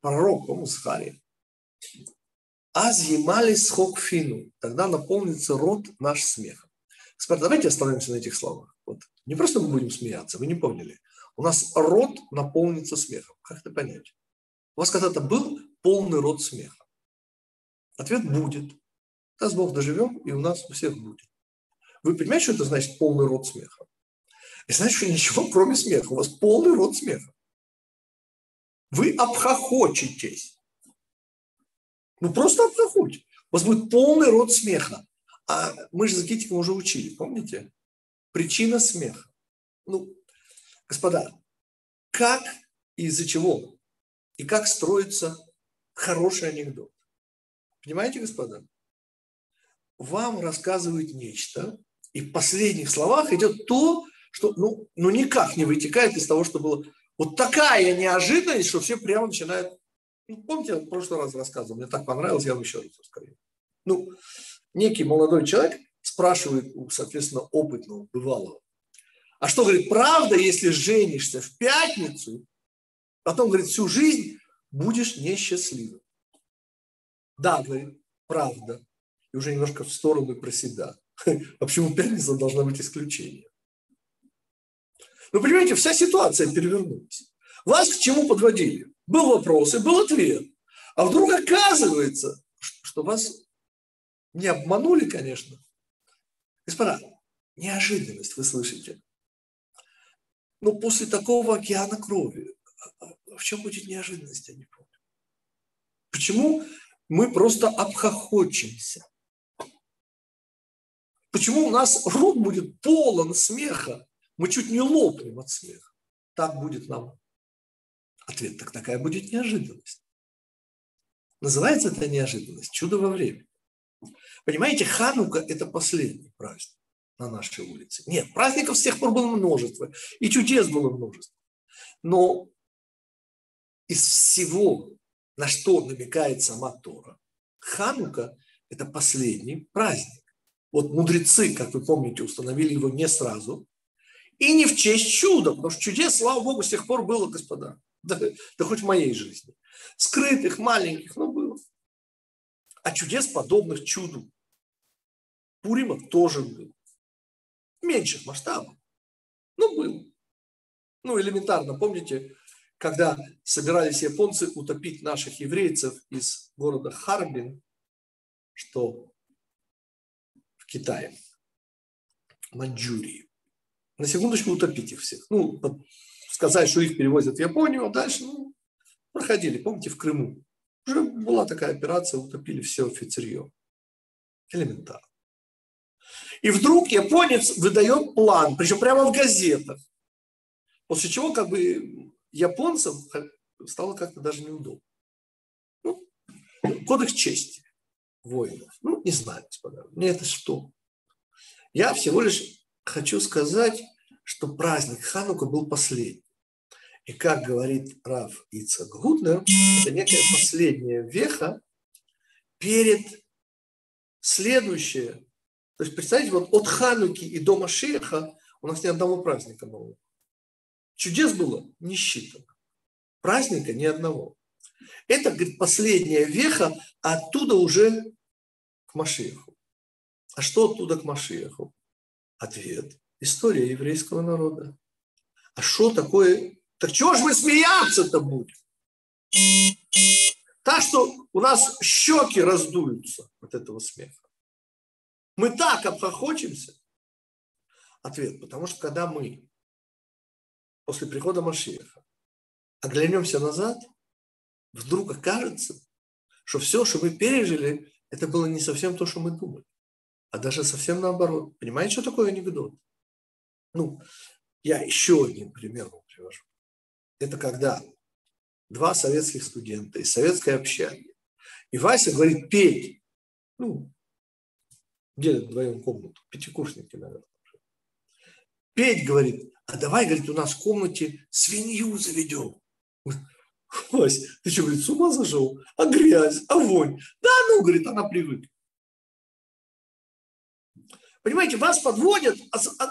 Speaker 1: пророк, по-моему, Схария, аз емали схок фину, тогда наполнится рот наш смехом. Господа, давайте остановимся на этих словах. Вот. Не просто мы будем смеяться, вы не поняли. У нас рот наполнится смехом. Как это понять? У вас когда-то был полный рот смеха? Ответ будет. Даст Бог доживем, и у нас у всех будет. Вы понимаете, что это значит полный рот смеха? Это значит, что ничего, кроме смеха. У вас полный рот смеха. Вы обхохочетесь. Ну, просто обхохочете. У вас будет полный рот смеха. А мы же за Китиком уже учили, помните? Причина смеха. Ну, господа, как и из-за чего и как строится хороший анекдот. Понимаете, господа? Вам рассказывают нечто, и в последних словах идет то, что ну, ну никак не вытекает из того, что было. Вот такая неожиданность, что все прямо начинают... Ну, помните, я в прошлый раз рассказывал, мне так понравилось, я вам еще раз расскажу. Ну, некий молодой человек спрашивает у, соответственно, опытного, бывалого, а что, говорит, правда, если женишься в пятницу, Потом, говорит, всю жизнь будешь несчастливым. Да, говорит, правда. И уже немножко в сторону про себя. А почему пятница должна быть исключением? Вы понимаете, вся ситуация перевернулась. Вас к чему подводили? Был вопрос и был ответ. А вдруг оказывается, что вас не обманули, конечно. Господа, неожиданность, вы слышите. Но после такого океана крови, в чем будет неожиданность, я не помню. Почему мы просто обхохочемся? Почему у нас рот будет полон смеха? Мы чуть не лопнем от смеха. Так будет нам ответ. Так такая будет неожиданность. Называется это неожиданность чудо во время. Понимаете, Ханука – это последний праздник на нашей улице. Нет, праздников с тех пор было множество, и чудес было множество. Но из всего, на что намекает сама Тора, Ханука – это последний праздник. Вот мудрецы, как вы помните, установили его не сразу, и не в честь чуда, потому что чудес, слава Богу, с тех пор было, господа. Да, да хоть в моей жизни. Скрытых, маленьких, но было. А чудес, подобных чуду Пурима, тоже было. В меньших масштабах. Ну, было. Ну, элементарно, помните, когда собирались японцы утопить наших еврейцев из города Харбин, что Китае, Маньчжурии. На секундочку утопить их всех. Ну, сказать, что их перевозят в Японию, а дальше ну, проходили, помните, в Крыму. Уже была такая операция, утопили все офицерье. Элементарно. И вдруг японец выдает план, причем прямо в газетах. После чего как бы японцам стало как-то даже неудобно. Ну, кодекс чести воинов. Ну, не знаю, господа, мне это что? Я всего лишь хочу сказать, что праздник Ханука был последний. И как говорит Раф Ицак Гутлер, это некая последняя веха перед следующее. То есть, представьте, вот от Хануки и до Машеха у нас ни одного праздника нового. Чудес было не считано. Праздника ни одного. Это, говорит, последняя веха, а оттуда уже к Машеху. А что оттуда к Машеху? Ответ. История еврейского народа. А что такое так чего же мы смеяться-то будем? Так что у нас щеки раздуются от этого смеха. Мы так обхохочемся. Ответ, потому что когда мы после прихода Машеха оглянемся назад, вдруг окажется, что все, что мы пережили, это было не совсем то, что мы думали, а даже совсем наоборот. Понимаете, что такое анекдот? Ну, я еще один пример вам привожу это когда два советских студента из советской общаги. И Вася говорит, петь. Ну, делят вдвоем комнату, пятикурсники, наверное. Петь, говорит, а давай, говорит, у нас в комнате свинью заведем. Вася, ты что, говорит, с ума зашел? А грязь, а вонь? Да, ну, говорит, она привыкла. Понимаете, вас подводят. А, а...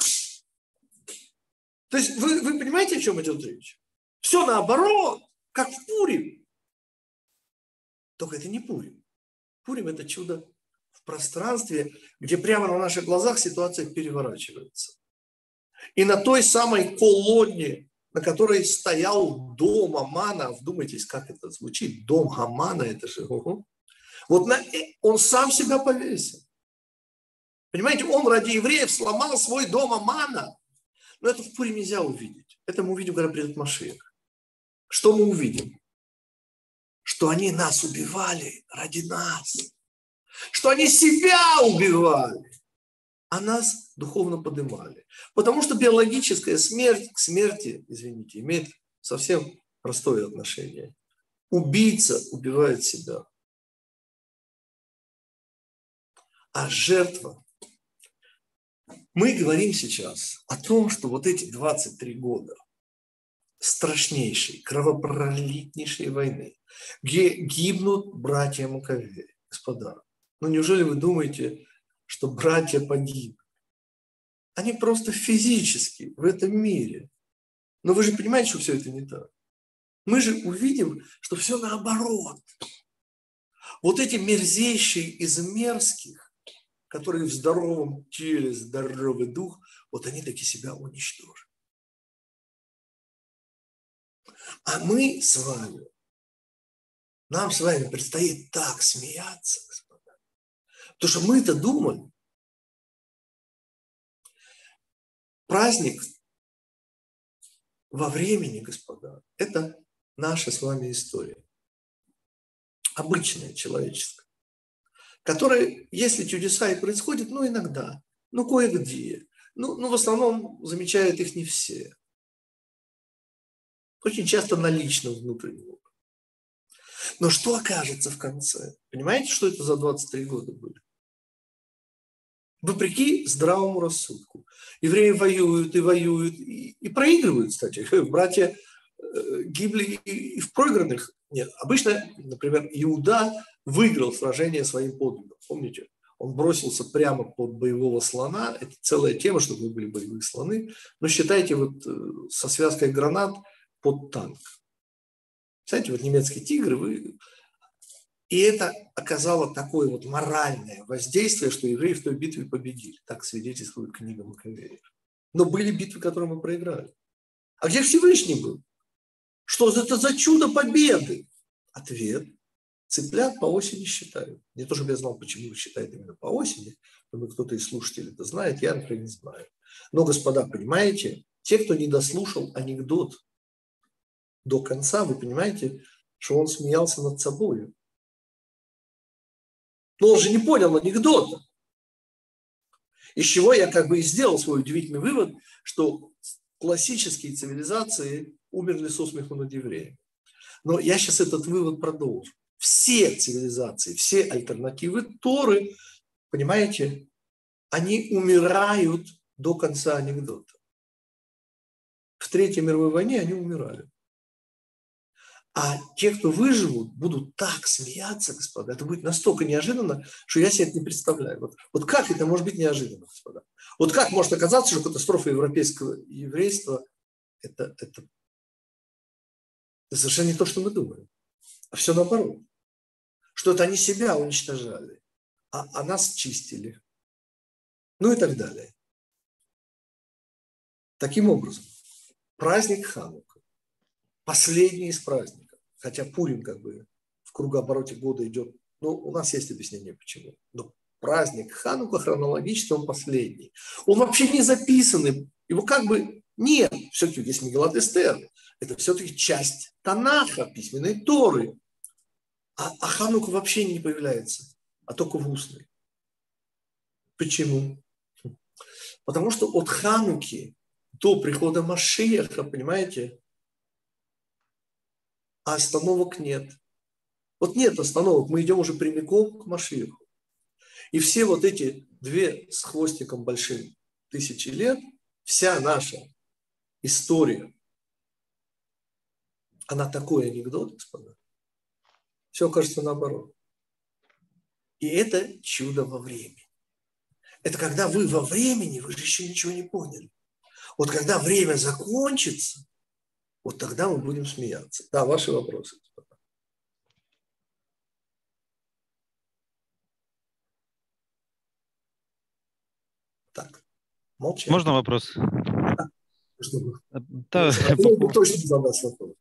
Speaker 1: То есть вы, вы понимаете, о чем идет речь? Все наоборот, как в Пурим. Только это не Пурим. Пурим – это чудо в пространстве, где прямо на наших глазах ситуация переворачивается. И на той самой колонне, на которой стоял дом Амана, вдумайтесь, как это звучит, дом Амана, это же, ого. вот на, э, он сам себя повесил. Понимаете, он ради евреев сломал свой дом Амана. Но это в Пуре нельзя увидеть. Это мы увидим, когда придет Машех. Что мы увидим? Что они нас убивали ради нас. Что они себя убивали, а нас духовно поднимали. Потому что биологическая смерть к смерти, извините, имеет совсем простое отношение. Убийца убивает себя. А жертва мы говорим сейчас о том, что вот эти 23 года страшнейшей, кровопролитнейшей войны, где гибнут братья Маковеи. Господа, ну неужели вы думаете, что братья погибли? Они просто физически в этом мире. Но вы же понимаете, что все это не так. Мы же увидим, что все наоборот. Вот эти мерзейшие из мерзких, которые в здоровом теле, здоровый дух, вот они таки себя уничтожат. А мы с вами, нам с вами предстоит так смеяться, господа. Потому что мы-то думали, праздник во времени, господа, это наша с вами история. Обычная, человеческая. Которая, если чудеса и происходят, ну, иногда, ну, кое-где. Ну, ну, в основном замечают их не все очень часто на личном внутреннем Но что окажется в конце? Понимаете, что это за 23 года были? Вопреки здравому рассудку. Евреи воюют и воюют, и, и проигрывают, кстати. Братья э, гибли и в проигранных. Нет, обычно, например, Иуда выиграл сражение своим подвигом. Помните? Он бросился прямо под боевого слона. Это целая тема, чтобы были боевые слоны. Но считайте, вот э, со связкой гранат – под танк. Знаете, вот немецкие тигры, вы... и это оказало такое вот моральное воздействие, что евреи в той битве победили. Так свидетельствует книга Маковеев. Но были битвы, которые мы проиграли. А где Всевышний был? Что это за чудо победы? Ответ. Цыплят по осени считают. Не то, чтобы я знал, почему их считают именно по осени, но кто-то из слушателей это знает, я, например, не знаю. Но, господа, понимаете, те, кто не дослушал анекдот до конца, вы понимаете, что он смеялся над собой. Но он же не понял анекдота. Из чего я как бы и сделал свой удивительный вывод, что классические цивилизации умерли со смеху над евреями. Но я сейчас этот вывод продолжу. Все цивилизации, все альтернативы Торы, понимаете, они умирают до конца анекдота. В Третьей мировой войне они умирали. А те, кто выживут, будут так смеяться, господа. Это будет настолько неожиданно, что я себе это не представляю. Вот, вот как это может быть неожиданно, господа? Вот как может оказаться, что катастрофа европейского еврейства это, это, это совершенно не то, что мы думаем. А все наоборот. Что это они себя уничтожали, а, а нас чистили. Ну и так далее. Таким образом, праздник Ханука, последний из праздников, хотя Пурим как бы в кругообороте года идет, ну, у нас есть объяснение почему. Но праздник Ханука хронологически он последний. Он вообще не записанный, его как бы нет. Все-таки есть Мегалат Эстер. Это все-таки часть Танаха, письменной Торы. А, а Ханука вообще не появляется, а только в устной. Почему? Потому что от Хануки до прихода Машиеха, понимаете, остановок нет. Вот нет остановок, мы идем уже прямиком к Машиеху. И все вот эти две с хвостиком большим тысячи лет, вся наша история, она такой анекдот, господа. Все кажется наоборот. И это чудо во времени. Это когда вы во времени, вы же еще ничего не поняли. Вот когда время закончится, вот тогда мы будем смеяться. Да, ваши вопросы. Так,
Speaker 2: молчать. Можно вопрос?
Speaker 1: Да.
Speaker 2: Да.
Speaker 1: Я точно задаст вопрос.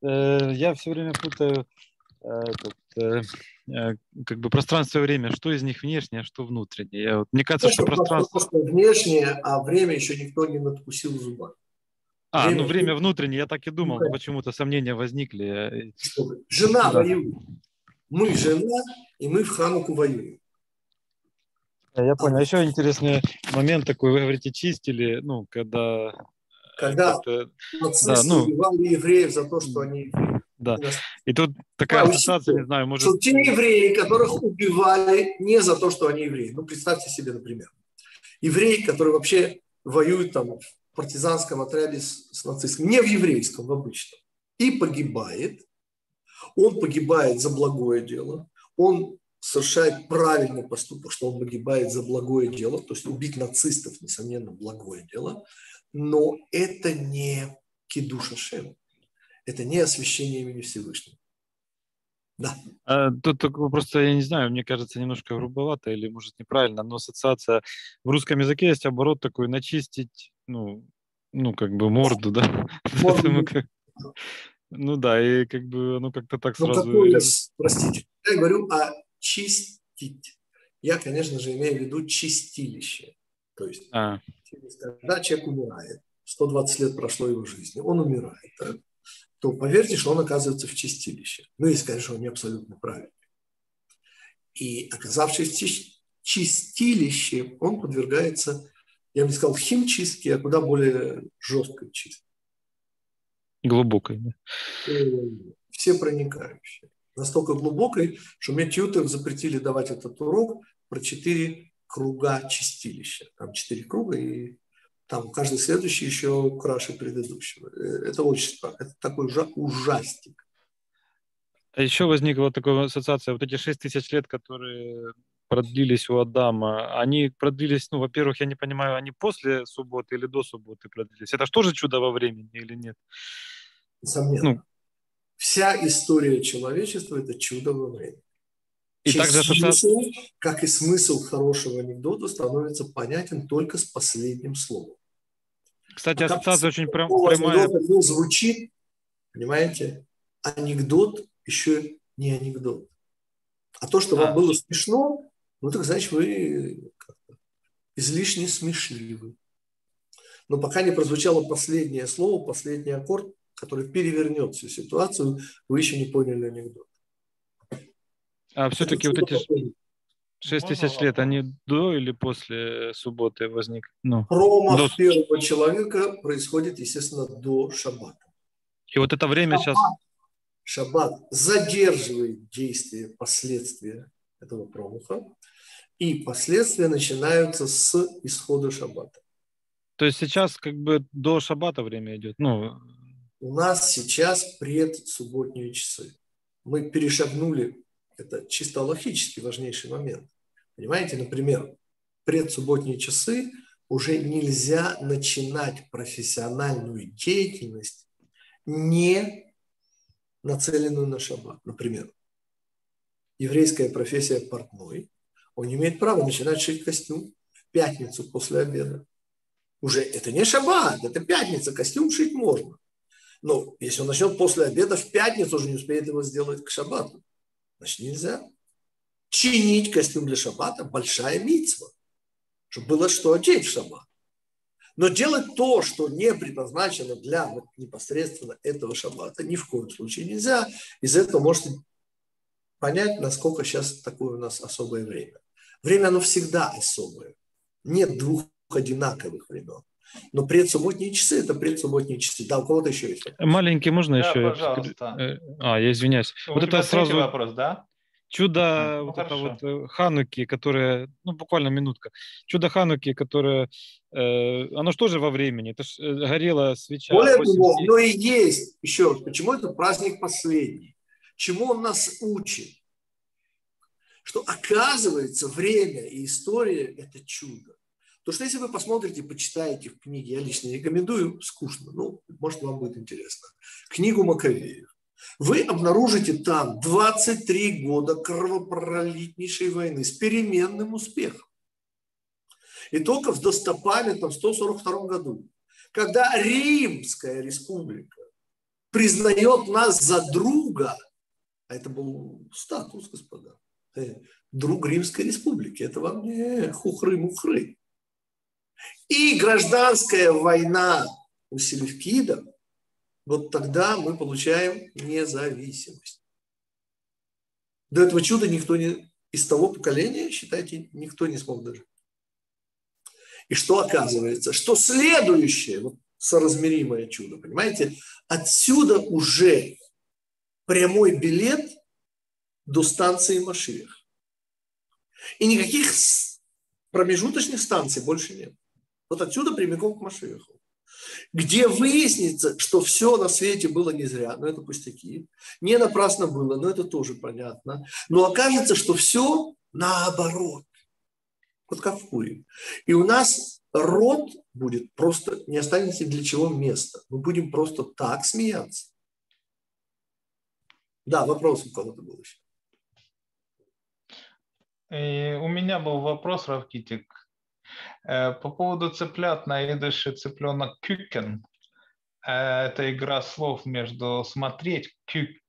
Speaker 2: Э, я все время путаю э, этот, э, как бы пространство и время, что из них внешнее, а что внутреннее. Я, вот, мне кажется, что, что пространство...
Speaker 1: внешнее, а время еще никто не надкусил зубами.
Speaker 2: А, время... ну время внутреннее, я так и думал, ну, почему-то сомнения возникли.
Speaker 1: Жена да. воюет. Мы жена, и мы в Хануку воюем.
Speaker 2: Я понял. А еще интересный момент такой, вы говорите, чистили, ну, когда...
Speaker 1: Когда нацисты да, ну, убивали евреев за то, что они евреи.
Speaker 2: Да. И тут такая а, ассоциация, не знаю, может... Что
Speaker 1: те евреи, которых убивали не за то, что они евреи. Ну, представьте себе, например, еврей, который вообще воюет там в партизанском отряде с, с нацистским, не в еврейском, в обычном, и погибает. Он погибает за благое дело. Он совершает правильный поступок, что он погибает за благое дело, то есть убить нацистов, несомненно, благое дело, но это не кидуша шем. Это не освящение имени Всевышнего.
Speaker 2: Да. А, тут просто, я не знаю, мне кажется, немножко грубовато или, может, неправильно, но ассоциация в русском языке есть оборот такой начистить, ну, ну как бы морду, да? Морду. ну да, и как бы, ну как-то так ну, сразу... Какое,
Speaker 1: простите, я говорю о чистить. Я, конечно же, имею в виду чистилище. То есть, а. Когда человек умирает, 120 лет прошло его жизни, он умирает. Да? то поверьте, что он оказывается в чистилище. Ну, если, конечно, он не абсолютно правильный. И оказавшись в чистилище, он подвергается, я бы не сказал, химчистке, а куда более жесткой чистке.
Speaker 2: Глубокой, да?
Speaker 1: Все проникающие. Настолько глубокой, что мне тьютер запретили давать этот урок про четыре круга чистилища. Там четыре круга, и там каждый следующий еще краше предыдущего. Э, это очень. Это такой ужастик.
Speaker 2: А еще возникла такая ассоциация. Вот эти 6 тысяч лет, которые продлились у Адама, они продлились, ну, во-первых, я не понимаю, они после субботы или до субботы продлились. Это же тоже чудо во времени или нет?
Speaker 1: Несомненно. Ну, Вся история человечества – это чудо во времени. И также ассоциация... как и смысл хорошего анекдота, становится понятен только с последним словом.
Speaker 2: Кстати, а ассоциация очень прям, прямая.
Speaker 1: Анекдот звучит, понимаете, анекдот еще не анекдот. А то, что а. вам было смешно, ну так значит вы излишне смешливы. Но пока не прозвучало последнее слово, последний аккорд, который перевернет всю ситуацию, вы еще не поняли анекдот.
Speaker 2: А все-таки вот эти 6 тысяч лет, они до или после субботы возник?
Speaker 1: Ну, Промах до... первого человека происходит, естественно, до шаббата.
Speaker 2: И вот это время шаббат, сейчас...
Speaker 1: Шаббат задерживает действие, последствия этого промаха, и последствия начинаются с исхода шаббата.
Speaker 2: То есть сейчас как бы до шаббата время идет? Ну...
Speaker 1: У нас сейчас предсубботние часы. Мы перешагнули это чисто логически важнейший момент. Понимаете, например, предсубботние часы уже нельзя начинать профессиональную деятельность, не нацеленную на шаббат. Например, еврейская профессия портной, он имеет права начинать шить костюм в пятницу после обеда. Уже это не шаббат, это пятница, костюм шить можно. Но если он начнет после обеда в пятницу, уже не успеет его сделать к шаббату. Значит, нельзя. Чинить костюм для шаббата – большая митцва, чтобы было что одеть в шаббат. Но делать то, что не предназначено для непосредственно этого шаббата, ни в коем случае нельзя. Из этого можете понять, насколько сейчас такое у нас особое время. Время, оно всегда особое. Нет двух одинаковых времен. Но предсубботние часы – это предсубботние часы. Да, у кого-то еще есть.
Speaker 2: Маленький можно
Speaker 3: да,
Speaker 2: еще?
Speaker 3: пожалуйста.
Speaker 2: Э, а, я извиняюсь.
Speaker 3: У вот это сразу вопрос, да?
Speaker 2: Чудо ну, вот это вот Хануки, которое, ну буквально минутка, чудо Хануки, которое, э, оно что же во времени? Это ж, э, горела свеча.
Speaker 1: Более того, оно и есть. Еще раз, почему это праздник последний? Чему он нас учит? Что оказывается время и история – это чудо. То, что если вы посмотрите, почитаете в книге, я лично рекомендую, скучно, ну, может, вам будет интересно, книгу Маковеев. Вы обнаружите там 23 года кровопролитнейшей войны с переменным успехом. И только в достопамятном 142 году, когда Римская республика признает нас за друга, а это был статус, господа, э, друг Римской республики, это вам не хухры-мухры. И гражданская война у селевкидов, вот тогда мы получаем независимость. До этого чуда никто не, из того поколения, считайте, никто не смог даже. И что оказывается? Что следующее, вот соразмеримое чудо, понимаете, отсюда уже прямой билет до станции Машиях. И никаких промежуточных станций больше нет. Вот отсюда прямиком к Машеху. Где выяснится, что все на свете было не зря, но это пустяки. Не напрасно было, но это тоже понятно. Но окажется, что все наоборот. Вот как в Пуре. И у нас рот будет просто, не останется для чего места. Мы будем просто так смеяться. Да, вопрос у кого-то был еще.
Speaker 3: И у меня был вопрос, Равкитик. Э, по поводу цыплят на идыше цыпленок кюкен. Э, это игра слов между смотреть,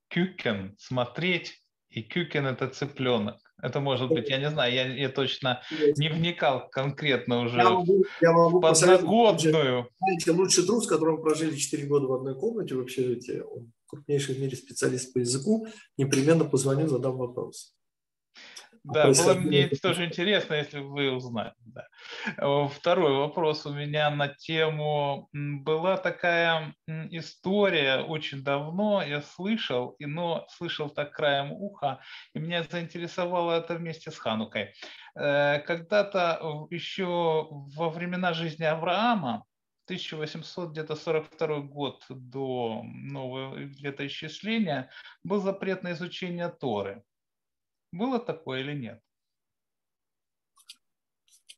Speaker 3: кюкен, смотреть, и кюкен – это цыпленок. Это может быть, я не знаю, я, я точно не вникал конкретно уже я могу, я могу в подноготную.
Speaker 1: Знаете, лучший друг, с которым прожили 4 года в одной комнате в общежитии, он крупнейший в мире специалист по языку, непременно позвоню, задам вопрос.
Speaker 3: Да, было мне тоже интересно, если вы узнали. Да. Второй вопрос у меня на тему. Была такая история очень давно, я слышал, но слышал так краем уха, и меня заинтересовало это вместе с Ханукой. Э, когда-то еще во времена жизни Авраама, 1800 где-то 42 год до нового летоисчисления был запрет на изучение Торы. Было такое или нет?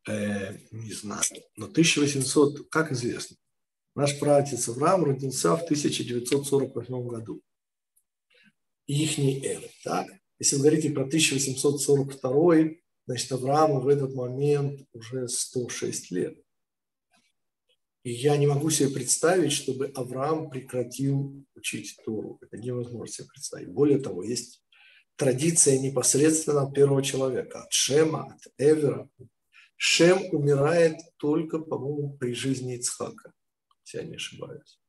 Speaker 1: Э, не знаю. Но 1800, как известно, наш праотец Авраам родился в 1948 году. Ихней эры. Так? Если вы говорите про 1842, значит, Аврааму в этот момент уже 106 лет. И я не могу себе представить, чтобы Авраам прекратил учить Тору. Это невозможно себе представить. Более того, есть традиция непосредственно первого человека, от Шема, от Эвера. Шем умирает только, по-моему, при жизни Ицхака, если я не ошибаюсь.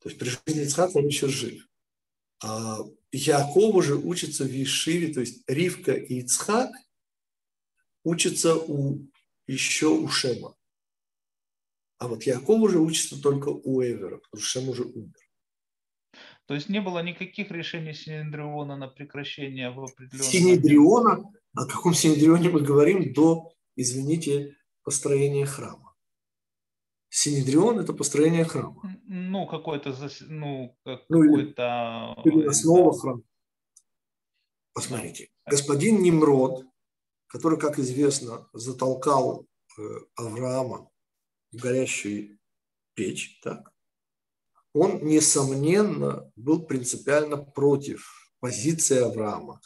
Speaker 1: То есть при жизни Ицхака он еще жив. А Яков уже учится в Ешиве, то есть Ривка и Ицхак учатся у, еще у Шема. А вот Яков уже учится только у Эвера, потому что Шем уже умер.
Speaker 3: То есть не было никаких решений Синедриона на прекращение в определенном...
Speaker 1: Синедриона? О каком Синедрионе мы говорим до, извините, построения храма? Синедрион – это построение храма.
Speaker 3: Ну, какой-то, ну, ну какой-то...
Speaker 1: Или основа храма. Посмотрите, господин Немрод, который, как известно, затолкал э, Авраама в горящую печь, так? Он, несомненно, был принципиально против позиции Авраама.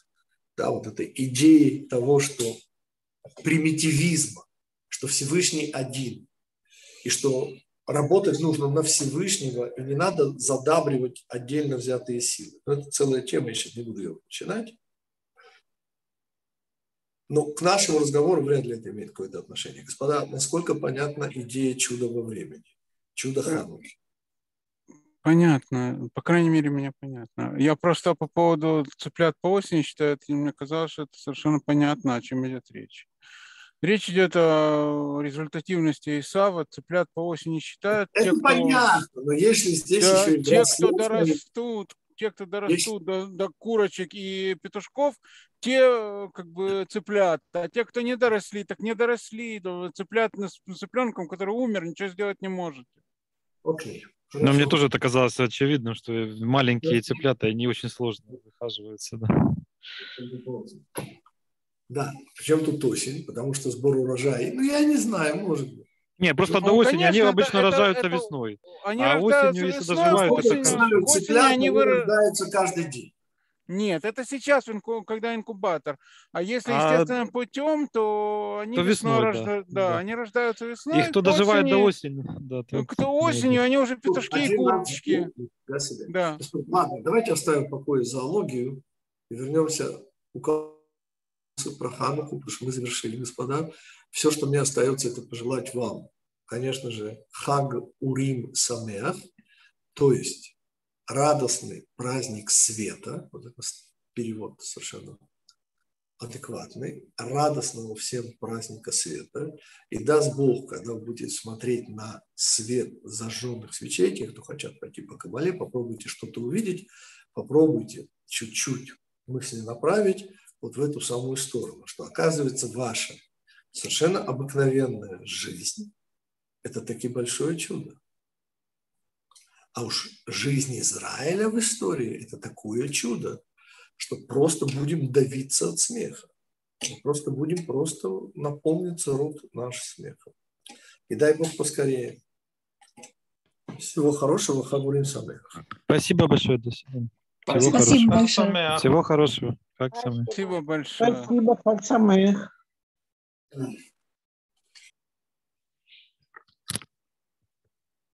Speaker 1: Да, вот этой идеи того, что примитивизма, что Всевышний один, и что работать нужно на Всевышнего, и не надо задабривать отдельно взятые силы. Но это целая тема, я сейчас не буду ее начинать. Но к нашему разговору вряд ли это имеет какое-то отношение. Господа, насколько понятна идея чуда во времени, чудо Хануки?
Speaker 4: Понятно. По крайней мере, мне понятно. Я просто по поводу цыплят по осени считаю, мне казалось, что это совершенно понятно, о чем идет речь. Речь идет о результативности Исава, цыплят по осени считают.
Speaker 1: Это те, понятно, кто... но если здесь да, еще и
Speaker 4: те, кто дорастут, те, кто дорастут до, до курочек и петушков, те как бы цыплят, а те, кто не доросли, так не доросли, цыплят с цыпленком, который умер, ничего сделать не можете.
Speaker 1: Окей.
Speaker 2: Okay. Но мне тоже это казалось очевидным, что маленькие цыплята, они очень сложно выхаживаются. Да.
Speaker 1: Да, причем тут осень, потому что сбор урожая, ну я не знаю, может быть.
Speaker 2: Не, просто ну, до осени конечно, они это, обычно это, рожаются это, весной.
Speaker 4: Они а осенью, если весной, доживают, осенью, это
Speaker 1: осенью они рождаются каждый день.
Speaker 4: Нет, это сейчас, когда инкубатор. А если а естественным а, путем, то они
Speaker 2: то весной, рождаются.
Speaker 4: Да, да, они рождаются весной.
Speaker 2: И кто доживает до осени.
Speaker 4: Да, то... Кто осенью, они уже петушки и курочки.
Speaker 1: Да. Ладно, давайте оставим в покое зоологию и вернемся у про Хануку, потому что мы завершили, господа. Все, что мне остается, это пожелать вам, конечно же, Хаг Урим Самеах, то есть радостный праздник света, вот это перевод совершенно адекватный, радостного всем праздника света. И даст Бог, когда будете смотреть на свет зажженных свечей, те, кто хотят пойти по Кабале, попробуйте что-то увидеть, попробуйте чуть-чуть мысли направить, вот в эту самую сторону, что оказывается ваша совершенно обыкновенная жизнь – это таки большое чудо. А уж жизнь Израиля в истории – это такое чудо, что просто будем давиться от смеха. Мы просто будем просто наполниться рот наш смехом. И дай Бог поскорее. Всего хорошего, Хабурин Самех.
Speaker 2: Спасибо большое, до свидания.
Speaker 5: Всего Спасибо хорошего. большое.
Speaker 2: Всего хорошего.
Speaker 4: Спасибо большое.
Speaker 5: Спасибо, Хак